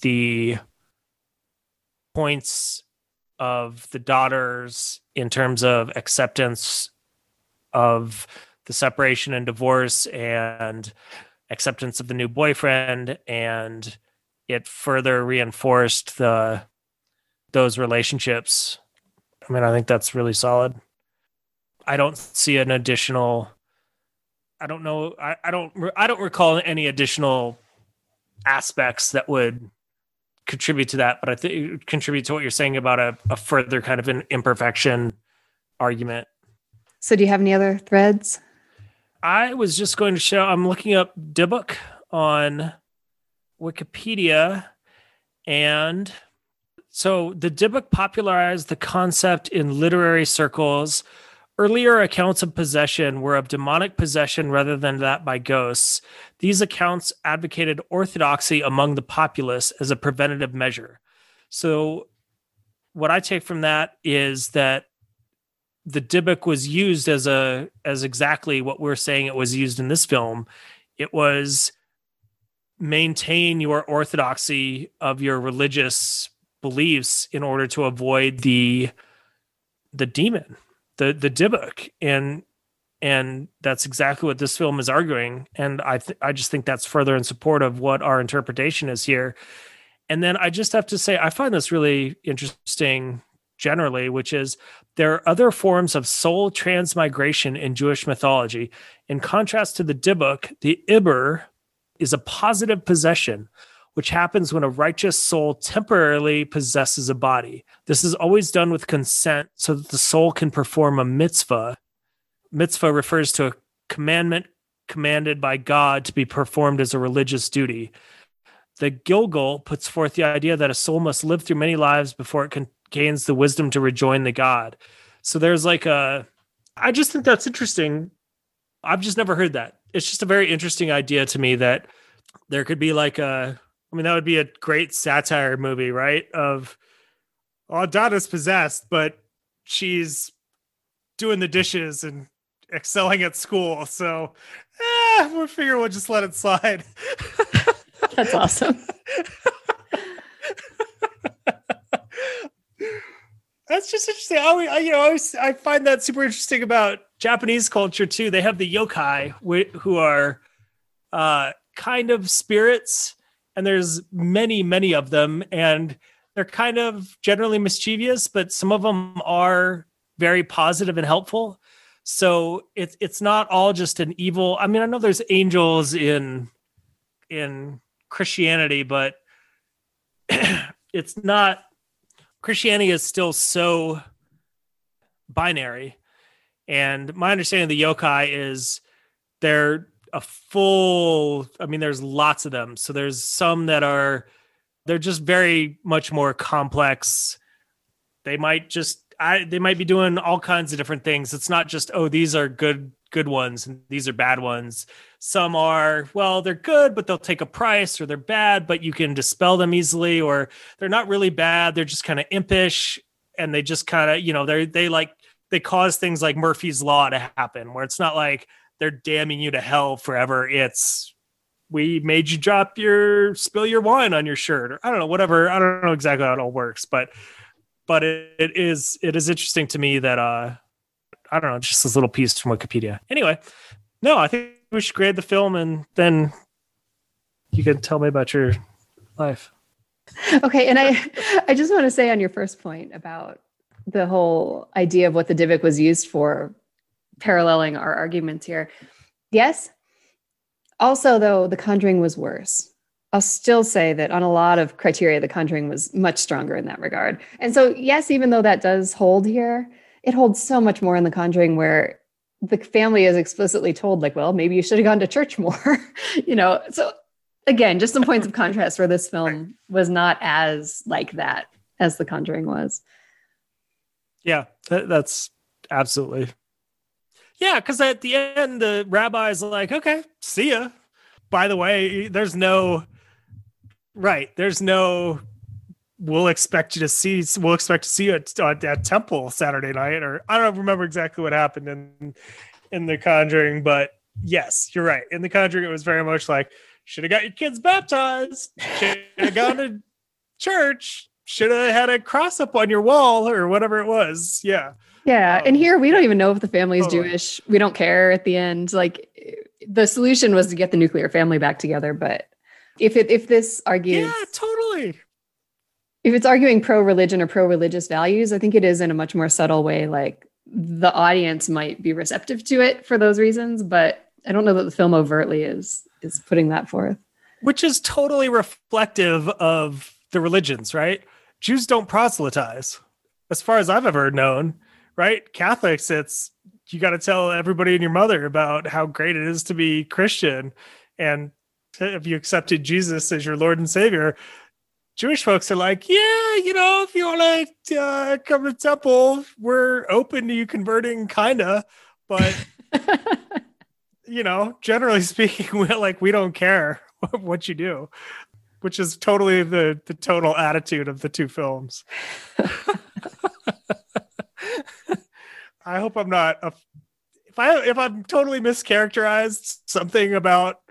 the points of the daughters in terms of acceptance of the separation and divorce and acceptance of the new boyfriend and it further reinforced the those relationships. I mean, I think that's really solid. I don't see an additional I don't know I, I don't I don't recall any additional aspects that would contribute to that, but I think contribute to what you're saying about a, a further kind of an imperfection argument. So do you have any other threads? I was just going to show I'm looking up Dybbuk on Wikipedia and so the Dybbuk popularized the concept in literary circles. Earlier accounts of possession were of demonic possession rather than that by ghosts. These accounts advocated orthodoxy among the populace as a preventative measure. So, what I take from that is that the Dybbuk was used as a as exactly what we're saying it was used in this film. It was maintain your orthodoxy of your religious beliefs in order to avoid the the demon, the the Dybbuk, and and that's exactly what this film is arguing. And I th- I just think that's further in support of what our interpretation is here. And then I just have to say I find this really interesting generally, which is there are other forms of soul transmigration in Jewish mythology. In contrast to the Dybbuk, the Ibur is a positive possession, which happens when a righteous soul temporarily possesses a body. This is always done with consent so that the soul can perform a mitzvah. Mitzvah refers to a commandment commanded by God to be performed as a religious duty. The Gilgul puts forth the idea that a soul must live through many lives before it can gains the wisdom to rejoin the God. So there's like a, I just think that's interesting. I've just never heard that. It's just a very interesting idea to me that there could be like a, I mean, that would be a great satire movie, right? Of, oh, Donna's possessed, but she's doing the dishes and excelling at school. So, eh, we'll figure we'll just let it slide. (laughs) That's awesome. (laughs) that's just interesting. I, I you know, I, always, I find that super interesting about Japanese culture too. They have the yokai, who are uh, kind of spirits, and there's many, many of them, and they're kind of generally mischievous, but some of them are very positive and helpful. So it's it's not all just an evil. I mean, I know there's angels in in Christianity, but (clears throat) it's not Christianity is still so binary. And my understanding of the yokai is they're a full, I mean, there's lots of them. So there's some that are, they're just very much more complex. They might just, I, they might be doing all kinds of different things. It's not just, oh, these are good, good ones and these are bad ones. Some are, well, they're good, but they'll take a price, or they're bad, but you can dispel them easily, or they're not really bad. They're just kind of impish and they just kind of, you know, they're, they like, they cause things like Murphy's Law to happen, where it's not like they're damning you to hell forever. It's, we made you drop your, spill your wine on your shirt, or I don't know, whatever. I don't know exactly how it all works, but, but it, it is, it is interesting to me that, uh, I don't know, just this little piece from Wikipedia. Anyway, no, I think we should grade the film and then you can tell me about your life. Okay, and I I just want to say on your first point about the whole idea of what the Dybbuk was used for, paralleling our arguments here. Yes. Also, though, The Conjuring was worse. I'll still say that on a lot of criteria, The Conjuring was much stronger in that regard. And so, yes, even though that does hold here, it holds so much more in The Conjuring where the family is explicitly told like well maybe you should have gone to church more (laughs) you know so again just some points of contrast where this film was not as like that as the conjuring was yeah that's absolutely yeah because at the end the rabbi's like okay see ya. By the way there's no right there's no we'll expect you to see we'll expect to see you at, at, temple saturday night or i don't remember exactly what happened in in the conjuring but yes you're right. In the conjuring it was very much like should have got your kids baptized. Should have gone to church. Should have had a cross up on your wall or whatever it was. Yeah yeah um, and here we don't even know if the family is totally. jewish we don't care at the end like the solution was to get the nuclear family back together. But if it if this argues, yeah, totally. If it's arguing pro religion or pro religious values, I think it is in a much more subtle way. Like the audience might be receptive to it for those reasons, but I don't know that the film overtly is is putting that forth. Which is totally reflective of the religions, right? Jews don't proselytize, as far as I've ever known, right? Catholics, it's you got to tell everybody and your mother about how great it is to be Christian. And if you accepted Jesus as your Lord and Savior, Jewish folks are like, yeah, you know, if you want to uh, come to temple, we're open to you converting, kinda, but (laughs) you know, generally (laughs) speaking, we like we don't care (laughs) what you do, which is totally the the total attitude of the two films. I hope I'm not a, if I if I'm totally mischaracterized something about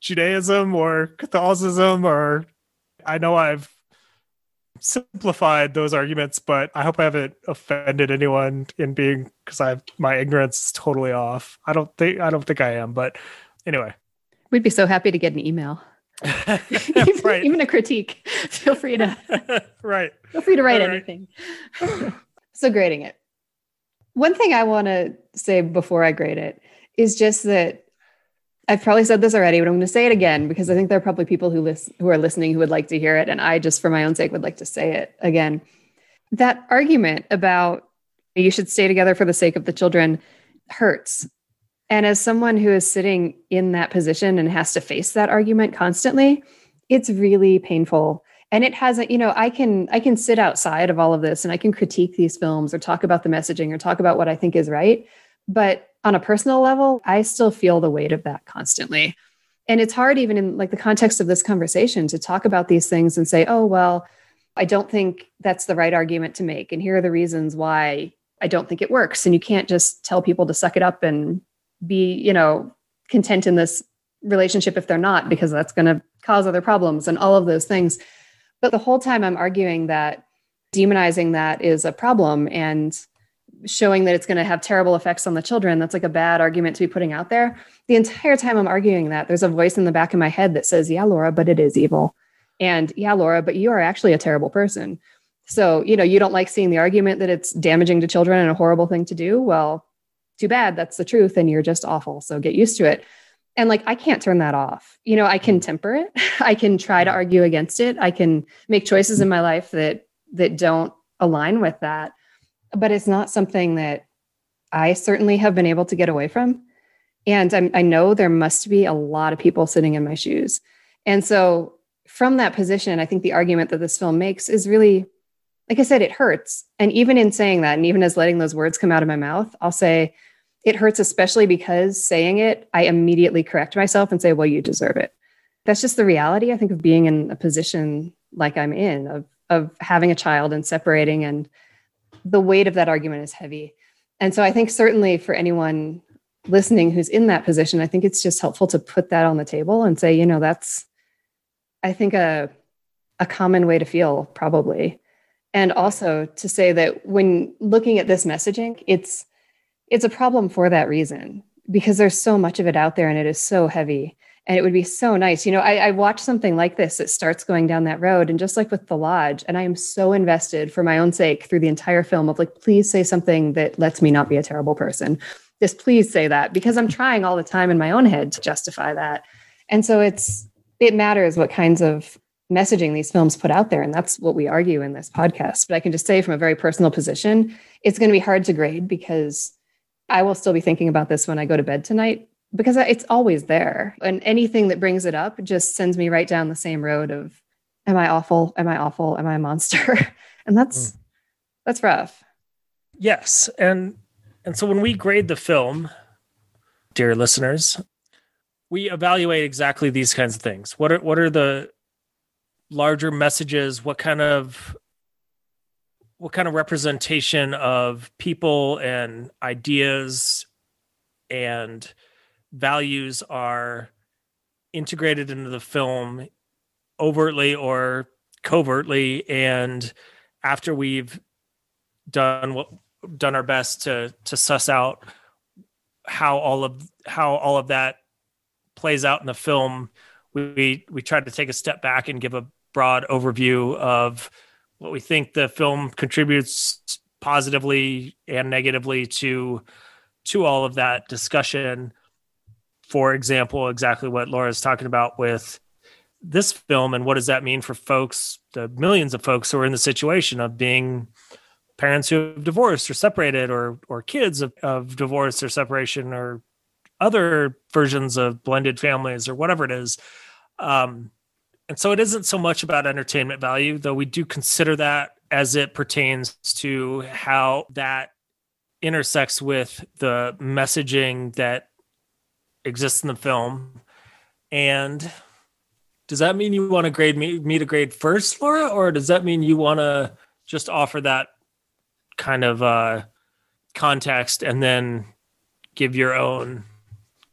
Judaism or Catholicism or I know I've simplified those arguments, but I hope I haven't offended anyone in being because I my ignorance is totally off. I don't think I don't think I am, but anyway. We'd be so happy to get an email. (laughs) right. Even a critique. Feel free to (laughs) right. Feel free to write right. anything. (laughs) so grading it. One thing I want to say before I grade it is just that I've probably said this already, but I'm going to say it again because I think there are probably people who listen who are listening who would like to hear it, and I just for my own sake would like to say it again. That argument about you should stay together for the sake of the children hurts. And as someone who is sitting in that position and has to face that argument constantly, it's really painful and it hasn't you know i can i can sit outside of all of this and i can critique these films or talk about the messaging or talk about what i think is right. But on a personal level i still feel the weight of that constantly. And it's hard even in like the context of this conversation to talk about these things and say oh well i don't think that's the right argument to make. And here are the reasons why i don't think it works. And you can't just tell people to suck it up and be you know content in this relationship if they're not because that's going to cause other problems and all of those things but the whole time I'm arguing that demonizing that is a problem and showing that it's going to have terrible effects on the children, that's like a bad argument to be putting out there. The entire time I'm arguing that, there's a voice in the back of my head that says, Yeah, Laura, but it is evil. And yeah, Laura, but you are actually a terrible person. So, you know, you don't like seeing the argument that it's damaging to children and a horrible thing to do. Well, too bad. That's the truth. And you're just awful. So get used to it and like i can't turn that off. You know i can mm. temper it. (laughs) I can try to mm. argue against it. I can make choices in mm. my life that that don't align with that. But it's not something that i certainly have been able to get away from. And I'm, i know there must be a lot of people sitting in my shoes. And so from that position i think the argument that this film makes is really like i said it hurts. And even in saying that and even as letting those words come out of my mouth i'll say it hurts, especially because saying it, I immediately correct myself and say, well, you deserve it. That's just the reality, I think, of being in a position like I'm in, of, of having a child and separating. And the weight of that argument is heavy. And so I think certainly for anyone listening who's in that position, I think it's just helpful to put that on the table and say, you know, that's, I think, a, a common way to feel, probably. And also to say that when looking at this messaging, it's it's a problem for that reason because there's so much of it out there and it is so heavy and it would be so nice. You know I, I watch something like this that starts going down that road and just like with the lodge and i am so invested for my own sake through the entire film of like please say something that lets me not be a terrible person. Just please say that because i'm trying all the time in my own head to justify that. And so it's it matters what kinds of messaging these films put out there. And that's what we argue in this podcast. But i can just say from a very personal position it's going to be hard to grade because I will still be thinking about this when I go to bed tonight because it's always there. And anything that brings it up just sends me right down the same road of am I awful? Am I awful? Am I a monster? (laughs) and that's mm. that's rough. Yes. And and so when we grade the film, dear listeners, we evaluate exactly these kinds of things. What are what are the larger messages? What kind of what kind of representation of people and ideas and values are integrated into the film overtly or covertly? And after we've done what done our best to to suss out how all of how all of that plays out in the film, we we tried to take a step back and give a broad overview of what we think the film contributes positively and negatively to to all of that discussion. For example, exactly what Laura's talking about with this film and what does that mean for folks, the millions of folks who are in the situation of being parents who have divorced or separated or or kids of, of divorce or separation or other versions of blended families or whatever it is. Um, and so it isn't so much about entertainment value, though we do consider that as it pertains to how that intersects with the messaging that exists in the film. And does that mean you want to grade me, me to grade first, Laura, or does that mean you want to just offer that kind of uh, context and then give your own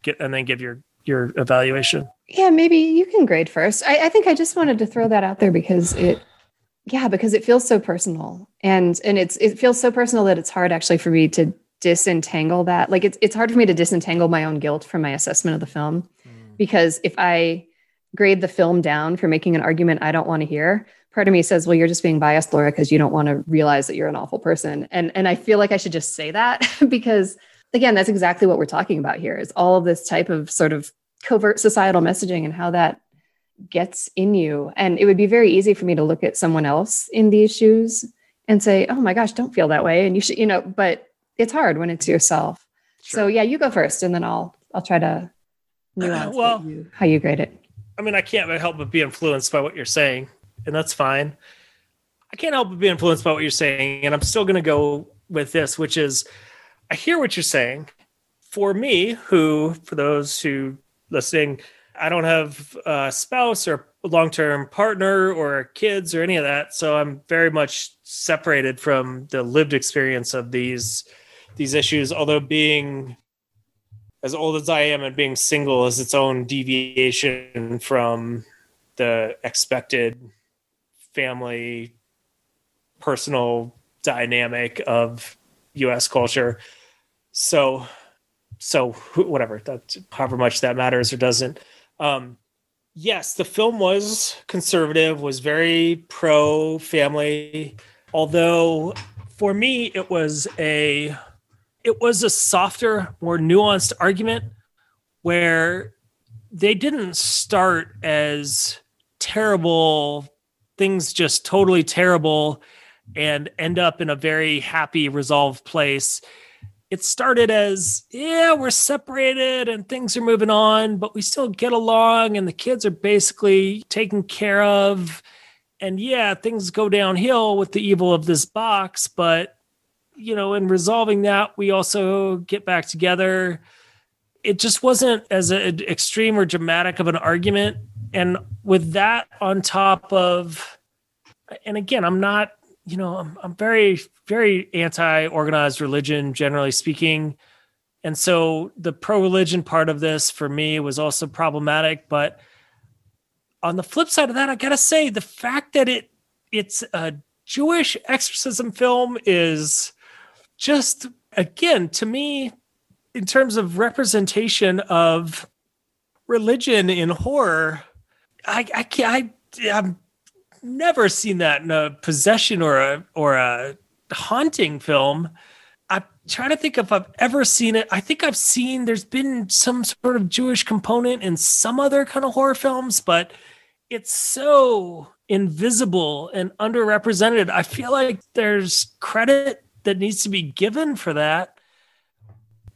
get and then give your your evaluation? Yeah, maybe you can grade first. I, I think I just wanted to throw that out there because it yeah, because it feels so personal. And and it's it feels so personal that it's hard actually for me to disentangle that. Like it's it's hard for me to disentangle my own guilt from my assessment of the film. Mm. Because if I grade the film down for making an argument I don't want to hear, part of me says, well, you're just being biased, Laura, because you don't want to realize that you're an awful person. And and I feel like I should just say that (laughs) because again, that's exactly what we're talking about here is all of this type of sort of covert societal messaging and how that gets in you. And it would be very easy for me to look at someone else in these shoes and say, oh my gosh, don't feel that way. And you should, you know, but it's hard when it's yourself. Sure. So yeah, you go first and then I'll I'll try to nuance well, you, how you grade it. I mean, I can't help but be influenced by what you're saying, and that's fine. I can't help but be influenced by what you're saying, and I'm still going to go with this, which is I hear what you're saying. For me, who, for those who listening, I don't have a spouse or long term partner or kids or any of that. So I'm very much separated from the lived experience of these these issues, although being as old as I am and being single is its own deviation from the expected family personal dynamic of US culture. So so whatever that however much that matters or doesn't. Um yes the film was conservative was very pro family although for me it was a it was a softer more nuanced argument where they didn't start as terrible things just totally terrible and end up in a very happy resolved place it started as yeah we're separated and things are moving on but we still get along and the kids are basically taken care of. And yeah things go downhill with the evil of this box but you know in resolving that we also get back together. It just wasn't as a, extreme or dramatic of an argument. And with that on top of and again i'm not you know, I'm, I'm very, very anti organized religion, generally speaking. And so the pro religion part of this for me was also problematic. But on the flip side of that, I gotta say the fact that it it's a Jewish exorcism film is just again to me in terms of representation of religion in horror. I I can't I I'm never seen that in a possession or a or a haunting film. I'm trying to think if I've ever seen it. I think I've seen there's been some sort of Jewish component in some other kind of horror films, but it's so invisible and underrepresented. I feel like there's credit that needs to be given for that.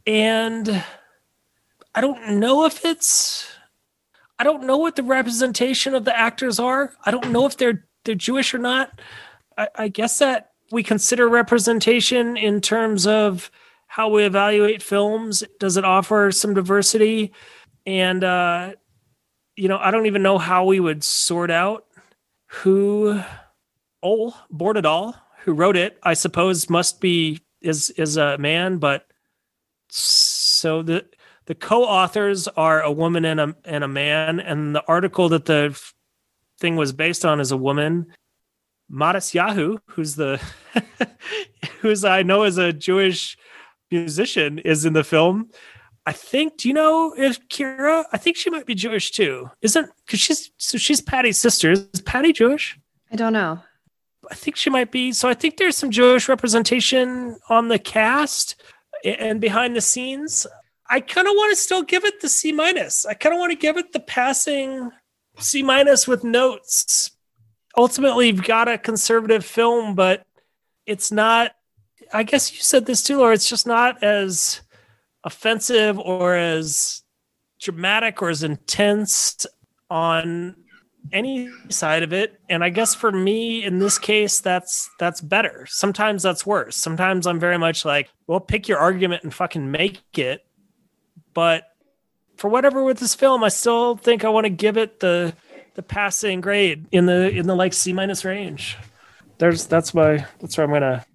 And I don't know if it's I don't know what the representation of the actors are. I don't know if they're they're Jewish or not. I, I guess that we consider representation in terms of how we evaluate films. Does it offer some diversity? And uh, you know, I don't even know how we would sort out who Ole Bornedal, who wrote it, I suppose must be is is a man, but so the the co-authors are a woman and a and a man, and the article that the thing was based on is a woman. Matisyahu, who's the (laughs) who's I know is a Jewish musician, is in the film. I think. Do you know if Kyra? I think she might be Jewish too. Isn't because she's so she's Patty's sister. Is Patty Jewish? I don't know. I think she might be. So I think there's some Jewish representation on the cast and behind the scenes. I kind of want to still give it the C minus. I kind of want to give it the passing C minus with notes. Ultimately, you've got a conservative film, but it's not. I guess you said this too, or it's just not as offensive or as dramatic or as intense on any side of it and i guess for me in this case that's that's better sometimes that's worse sometimes i'm very much like well pick your argument and fucking make it but for whatever with this film i still think i want to give it the the passing grade in the in the like c minus range there's that's why that's where i'm gonna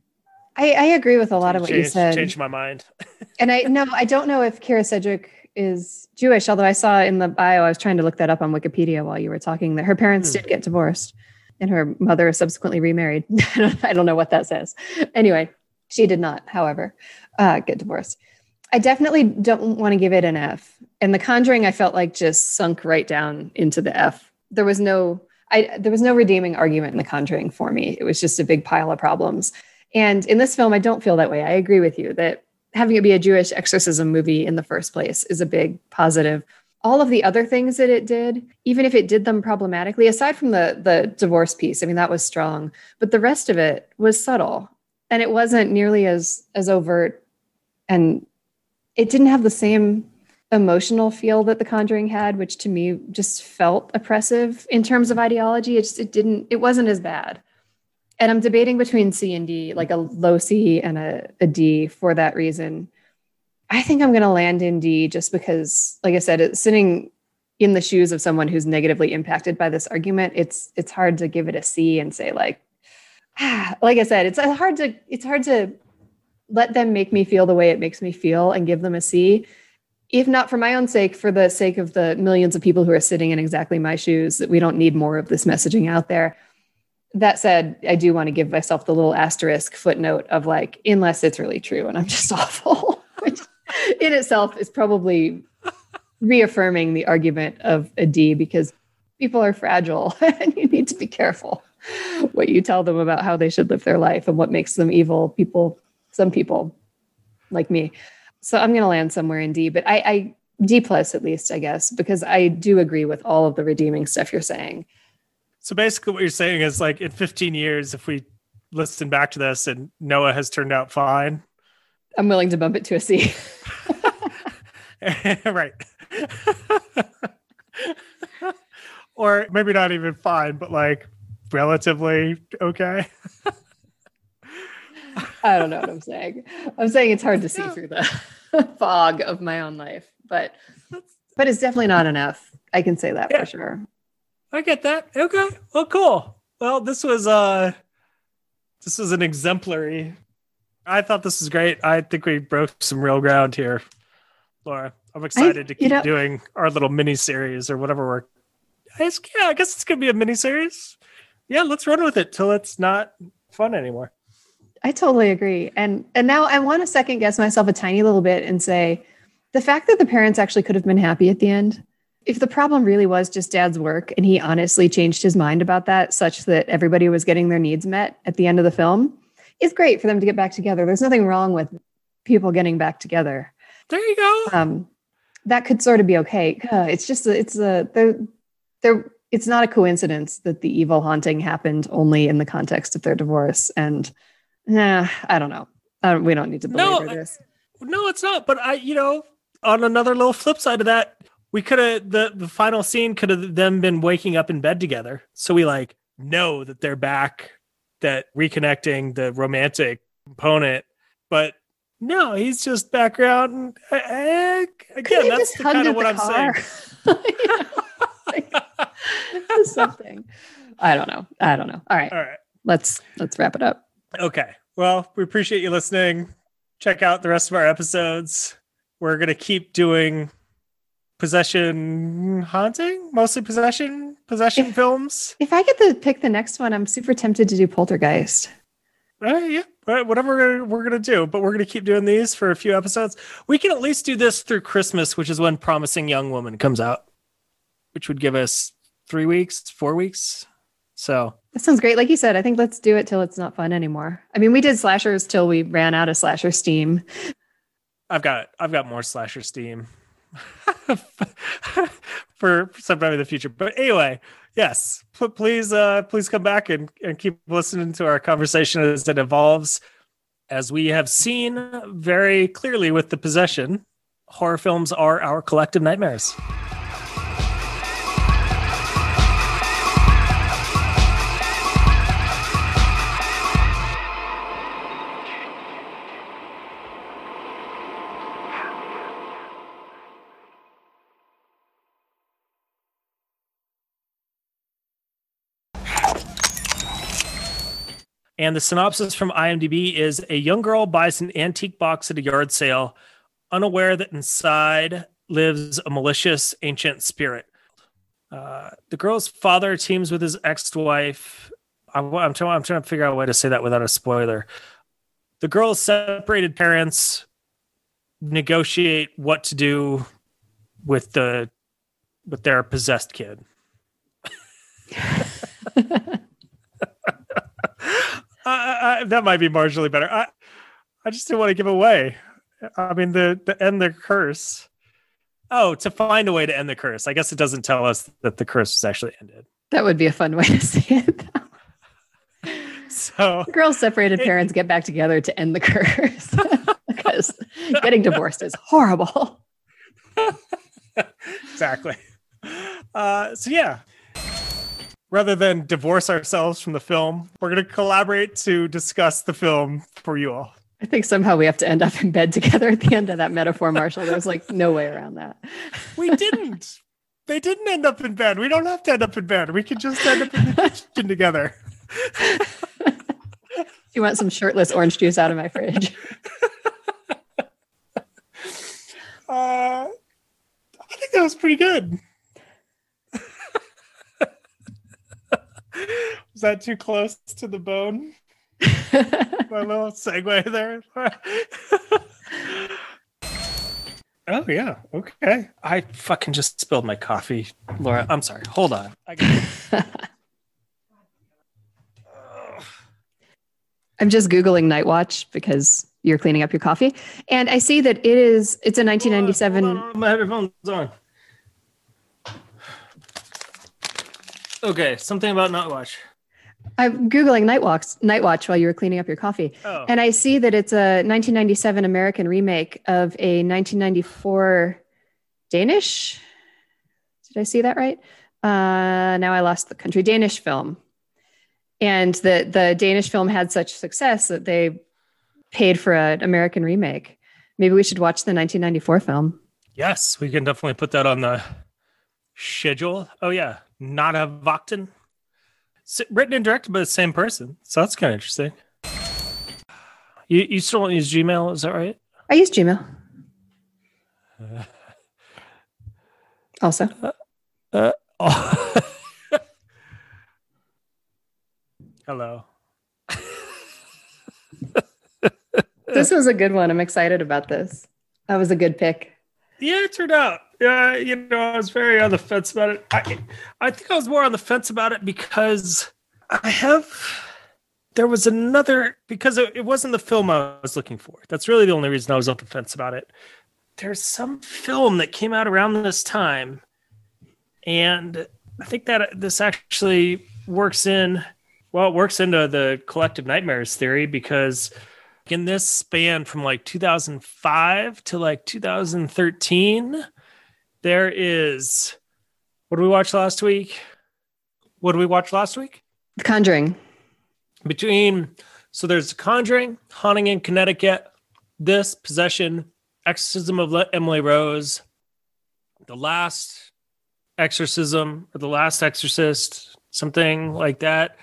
I, I agree with a lot of what change, you said. change my mind (laughs) and I no, I don't know if Kyra Sedgwick is Jewish, although I saw in the bio, I was trying to look that up on Wikipedia while you were talking that her parents Hmm. did get divorced and her mother subsequently remarried. (laughs) I don't know what that says. Anyway, she did not, however, uh, get divorced. I definitely don't want to give it an F. And The Conjuring, I felt like just sunk right down into the F. There was no, I there was no redeeming argument in The Conjuring for me. It was just a big pile of problems. And in this film, I don't feel that way. I agree with you that having it be a Jewish exorcism movie in the first place is a big positive. All of the other things that it did, even if it did them problematically, aside from the the divorce piece, I mean that was strong, but the rest of it was subtle and it wasn't nearly as as overt and it didn't have the same emotional feel that the conjuring had which to me just felt oppressive in terms of ideology it just it didn't it wasn't as bad and I'm debating between C and D, like a low C and a, a D for that reason. I think I'm going to land in D just because, like I said, it's sitting in the shoes of someone who's negatively impacted by this argument. It's it's hard to give it a C and say like, ah, (sighs) like I said, it's hard to it's hard to let them make me feel the way it makes me feel and give them a C. If not for my own sake, for the sake of the millions of people who are sitting in exactly my shoes, that we don't need more of this messaging out there that said, I do want to give myself the little asterisk footnote of like, unless it's really true and I'm just (laughs) awful, which in itself is probably reaffirming the argument of a D because people are fragile (laughs) and you need to be careful what you tell them about how they should live their life and what makes them evil people, some people like me. So I'm going to land somewhere in D, but I, I D plus at least, I guess, because I do agree with all of the redeeming stuff you're saying. So basically, what you're saying is like in 15 years, if we listen back to this and Noah has turned out fine, I'm willing to bump it to a C. (laughs) (laughs) right? (laughs) or maybe not even fine, but like relatively okay. I don't know what I'm saying. I'm saying it's hard to see through the (laughs) fog of my own life, but but it's definitely not enough. I can say that Yeah. for sure. I get that. Okay. Well, cool. Well, this was uh this was an exemplary. I thought this was great. I think we broke some real ground here, Laura. I'm excited to you keep know- doing our little mini series or whatever we're. I guess, yeah, I guess it's gonna be a mini series. Yeah, let's run with it till it's not fun anymore. I totally agree. And and now I want to second guess myself a tiny little bit and say the fact that the parents actually could have been happy at the end. If the problem really was just dad's work and he honestly changed his mind about that such that everybody was getting their needs met at the end of the film, it's great for them to get back together. There's nothing wrong with people getting back together. There you go. um, that could sort of be okay. Uh, it's just a, it's a there there it's not a coincidence that the evil haunting happened only in the context of their divorce. And nah, I don't know. Don't, we don't need to No, belabor I- this. No, it's not. But I, you know, on another little flip side of that, we could have the the final scene could have them been waking up in bed together. So we like know that they're back, that reconnecting the romantic component. But no, he's just background. I, I, again, that's the kind of what I'm car? (laughs) saying. Something. I don't know. I don't know. All right, All right. let's let's wrap it up. Okay. Well, we appreciate you listening. Check out the rest of our episodes. We're going to keep doing possession haunting, mostly possession, possession If- films. If I get to pick the next one, I'm super tempted to do Poltergeist. Uh, yeah, uh, whatever we're, we're gonna do, but we're gonna keep doing these for a few episodes. We can at least do this through Christmas, which is when Promising Young Woman comes out, which would give us three weeks, four weeks. So That sounds great. Like you said, I think let's do it till it's not fun anymore. I mean, we did slashers till we ran out of slasher steam. I've got I've got more slasher steam (laughs) for sometime in the future. But anyway, yes, p- please uh please come back and, and keep listening to our conversation as it evolves. As we have seen very clearly with the possession, horror films are our collective nightmares. And the synopsis from IMDb is a young girl buys an antique box at a yard sale, unaware that inside lives a malicious ancient spirit. Uh, the girl's father teams with his ex-wife. I'm, I'm, trying, I'm trying to figure out a way to say that without a spoiler. The girl's separated parents negotiate what to do with the with their possessed kid. (laughs) (laughs) (laughs) I, I, that might be marginally better. I, I just didn't want to give away. I mean, the the end the curse. Oh, to find a way to end the curse. I guess it doesn't tell us that the curse was actually ended. That would be a fun way to see it. So girls separated parents get back together to end the curse (laughs) because getting divorced is horrible. (laughs) exactly. Uh, so yeah, rather than divorce ourselves from the film, we're going to collaborate to discuss the film for you all. I think somehow we have to end up in bed together at the end of that metaphor, Marshall. There's like no way around that. We didn't. they didn't end up in bed. We don't have to end up in bed. We can just end up in the kitchen together. (laughs) you want some shirtless orange juice out of my fridge? (laughs) Uh, I think that was pretty good. Was that too close to the bone? (laughs) My little segue there. (laughs) oh yeah, okay. I fucking just spilled my coffee, Laura. I'm sorry. Hold on. I got- (laughs) I'm just googling Night Watch because you're cleaning up your coffee, and I see that it is. It's a 1997. Hold on, hold on, my headphones on. Okay, something about not watch. I'm googling Night Walks, Night Watch while you were cleaning up your coffee, Oh, and I see that it's a 1997 American remake of a 1994 Danish. Did I see that right? Uh, now I lost the country. Danish film, and the the Danish film had such success that they paid for an American remake. Maybe we should watch the 1994 film. yes, we can definitely put that on the schedule. Oh yeah, Nattevagten. Written and directed by the same person, so that's kind of interesting. You you still don't use Gmail, is that right? I use Gmail. (laughs) Also, uh, uh, Oh. (laughs) Hello. (laughs) this was a good one. I'm excited about this. That was a good pick. Yeah, it turned out. Yeah, you know, I was very on the fence about it. I, I think I was more on the fence about it because I have. There was another because it, it wasn't the film I was looking for. That's really the only reason I was on the fence about it. There's some film that came out around this time, and I think that this actually works in. Well, it works into the collective nightmares theory because in this span from like 2005 to like 2013 there is what did we watch last week? What did we watch last week? The Conjuring. between so there's the conjuring haunting in connecticut this possession exorcism of emily rose the last exorcism or the last exorcist something like that.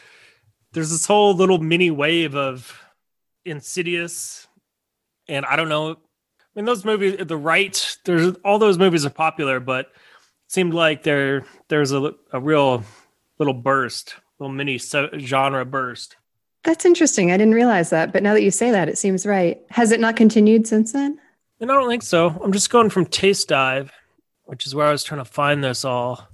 There's this whole little mini wave of insidious and i don't know mean those movies the right there's all those movies are popular but it seemed like there there's a, a real little burst little mini genre burst That's interesting. I didn't realize that, but now that you say that, it seems right. Has it not continued since then? And I don't think so. I'm just going from TasteDive, which is where I was trying to find this all.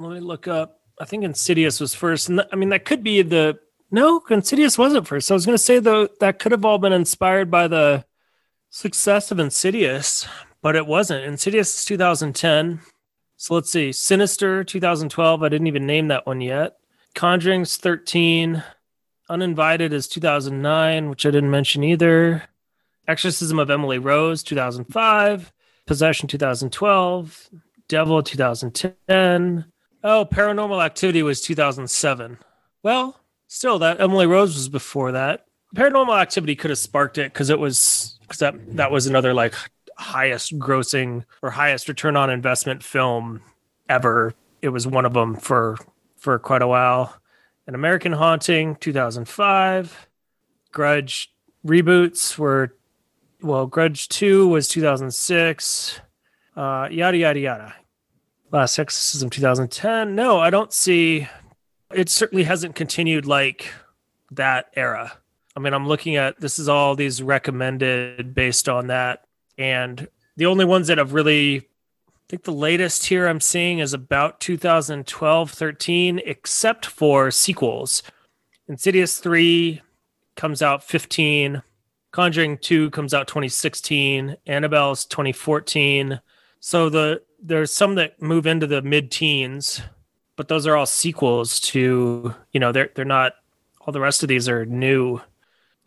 Let me look up. I think Insidious was first. And th- I mean, that could be the. No, Insidious wasn't first. I was going to say, though, that could have all been inspired by the success of Insidious, but it wasn't. Insidious is 2010. So let's see. Sinister 2012. I didn't even name that one yet. Conjuring's 13. Uninvited is 2009, which I didn't mention either. Exorcism of Emily Rose 2005. Possession 2012. Devil 2010. Oh, Paranormal Activity was 2007. Well, still, that Emily Rose was before that. Paranormal Activity could have sparked it because it was because that that was another like highest grossing or highest return on investment film ever. It was one of them for for quite a while. An American Haunting, 2005. Grudge reboots were, well, Grudge 2 was 2006. Uh, yada, yada, yada. Last Exorcism, 2010. No, I don't see, it certainly hasn't continued like that era. I mean, I'm looking at this is all these recommended based on that. And the only ones that have really I think the latest here I'm seeing is about 2012 13, except for sequels. Insidious 3 comes out 15, Conjuring 2 comes out 2016, Annabelle's 2014. So the there's some that move into the mid teens, but those are all sequels to, you know, they're they're not all the rest of these are new.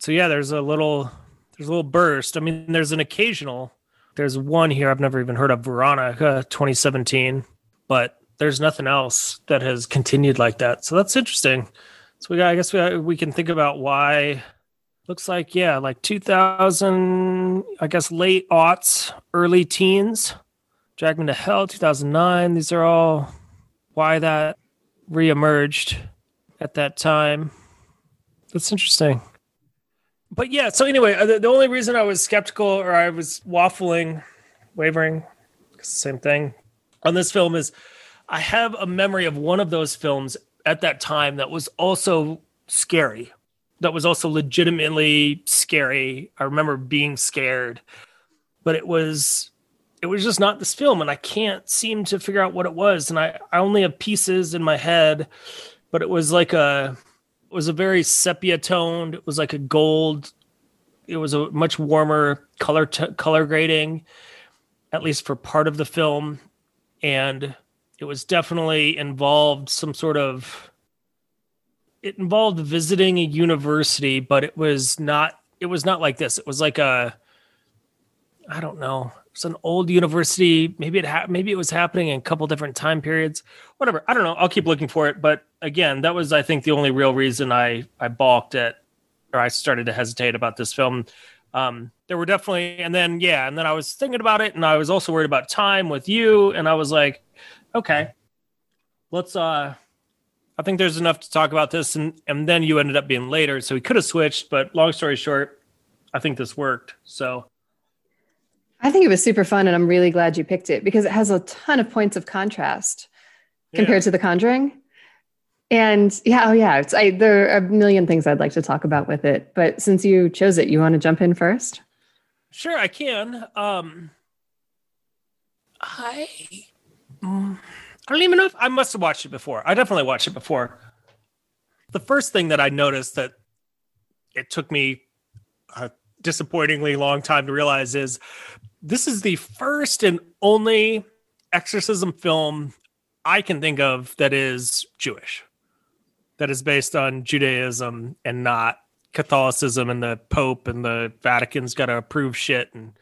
So yeah, there's a little there's a little burst. I mean, there's an occasional there's one here I've never even heard of, Veronica uh, 2017, but there's nothing else that has continued like that. So that's interesting. So we got, I guess we uh, we can think about why. Looks like yeah, like 2000, I guess late aughts, early teens. Drag Me to Hell 2009. These are all why that reemerged at that time. That's interesting but yeah, so anyway, uh, the, the, only reason I was skeptical or I was waffling, wavering, same thing on this film is I have a memory of one of those films at that time that was also scary. That was also legitimately scary. I remember being scared, but it was it was just not this film and I can't seem to figure out what it was and I I only have pieces in my head, but it was like a was a very sepia toned. It was like a gold. It was a much warmer color t- color grading, at least for part of the film, and it was definitely involved some sort of. It involved visiting a university, but it was not. It was not like this. It was like a. I don't know an old university. Maybe it ha- maybe it was happening in a couple different time periods. Whatever. I don't know. I'll keep looking for it. But again, that was I think the only real reason I I balked at or I started to hesitate about this film. Um, there were definitely, and then yeah, and then I was thinking about it, and I was also worried about time with you, and I was like, okay, let's. uh I think there's enough to talk about this, and and then you ended up being later, so we could have switched. But long story short, I think this worked. So I think it was super fun, and I'm really glad you picked it because it has a ton of points of contrast compared yeah. to The Conjuring. And yeah, oh yeah, it's I, there are a million things I'd like to talk about with it, but since you chose it, you want to jump in first? Sure, I can. Um, I mm, I don't even know if I must have watched it before. I definitely watched it before. The first thing that I noticed that it took me a disappointingly long time to realize is this is the first and only exorcism film I can think of that is Jewish, that is based on Judaism and not Catholicism and the Pope and the Vatican's got to approve shit. And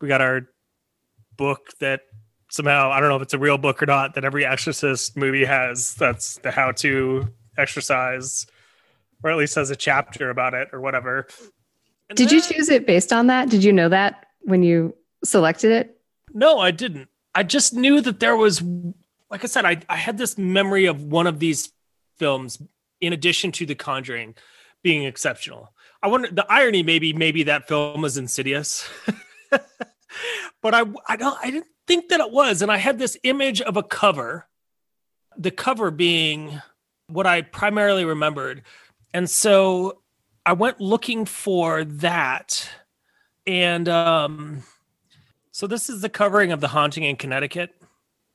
we got our book that somehow, I don't know if it's a real book or not, that every exorcist movie has. That's the how to exercise, or at least has a chapter about it or whatever. And Did then, you choose it based on that? Did you know that when you selected it? No, I didn't. I just knew that there was, like I said, I, I had this memory of one of these films in addition to The Conjuring being exceptional. I wonder the irony maybe maybe that film was insidious. (laughs) but I I don't I didn't think that it was and I had this image of a cover the cover being what I primarily remembered. And so I went looking for that. And um, so this is the covering of the haunting in Connecticut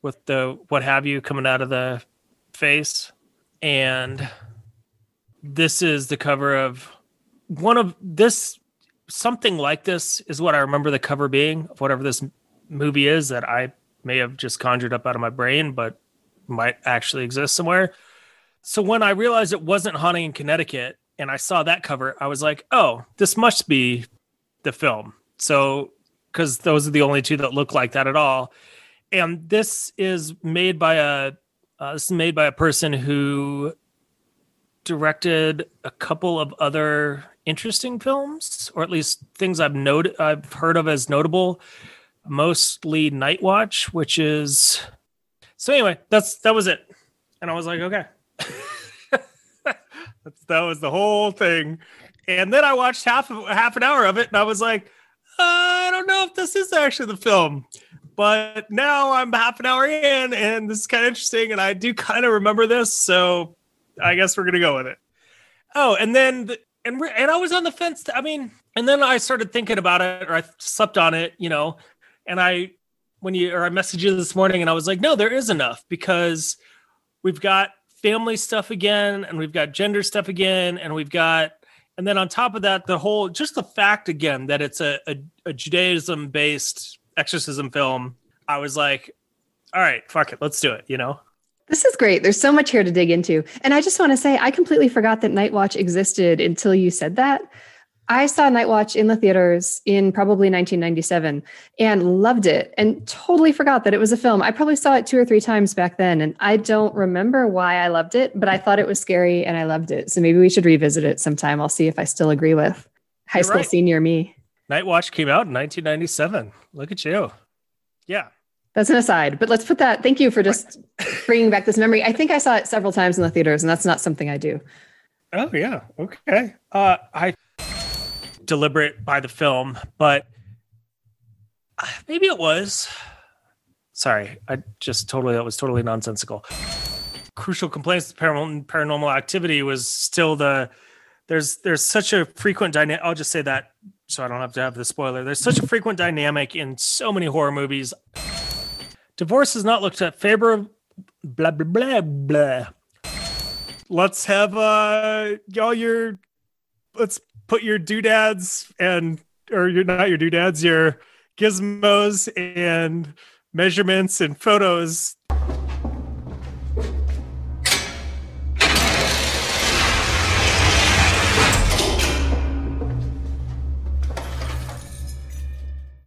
with the what have you coming out of the face. And this is the cover of one of this something like this is what I remember the cover being of whatever this movie is that I may have just conjured up out of my brain, but might actually exist somewhere. So when I realized it wasn't Haunting in Connecticut and I saw that cover, I was like, oh, this must be the film. So, because those are the only two that look like that at all. And this is made by a uh, this is made by a person who directed a couple of other interesting films, or at least things I've noted I've heard of as notable. Mostly Night Watch, which is so anyway. That's that was it, and I was like, okay, (laughs) that was the whole thing. And then I watched half of half an hour of it, and I was like, I don't know if this is actually the film. But now I'm half an hour in, and this is kind of interesting, and I do kind of remember this, so I guess we're gonna go with it. Oh, and then the, and and I was on the fence. I mean, and then I started thinking about it, or I slept on it, you know. And I, when you or I messaged you this morning, and I was like, no, there is enough because we've got family stuff again, and we've got gender stuff again, and we've got, and then on top of that, the whole just the fact again that it's a, a, a Judaism based exorcism film. I was like, all right, fuck it, let's do it. You know. This is great. There's so much here to dig into. And I just want to say, I completely forgot that Night Watch existed until you said that. I saw Night Watch in the theaters in probably 1997 and loved it and totally forgot that it was a film. I probably saw it two or three times back then and I don't remember why I loved it, but I thought it was scary and I loved it. So maybe we should revisit it sometime. I'll see if I still agree with high You're school right. senior me. Night Watch came out in 1997. Look at you. Yeah. That's an aside, but let's put that. Thank you for just (laughs) bringing back this memory. I think I saw it several times in the theaters, and that's not something I do. Oh yeah. Okay. Uh, I deliberate by the film, but uh, maybe it was. Sorry, I just totally that was totally nonsensical. Crucial complaints to paranormal, activity was still the there's there's such a frequent dynamic. I'll just say that so I don't have to have the spoiler. There's such a frequent dynamic in so many horror movies. Divorce is not looked at favor. Blah blah blah blah. Let's have uh y'all your let's put your doodads and or you're not your doodads, your gizmos and measurements and photos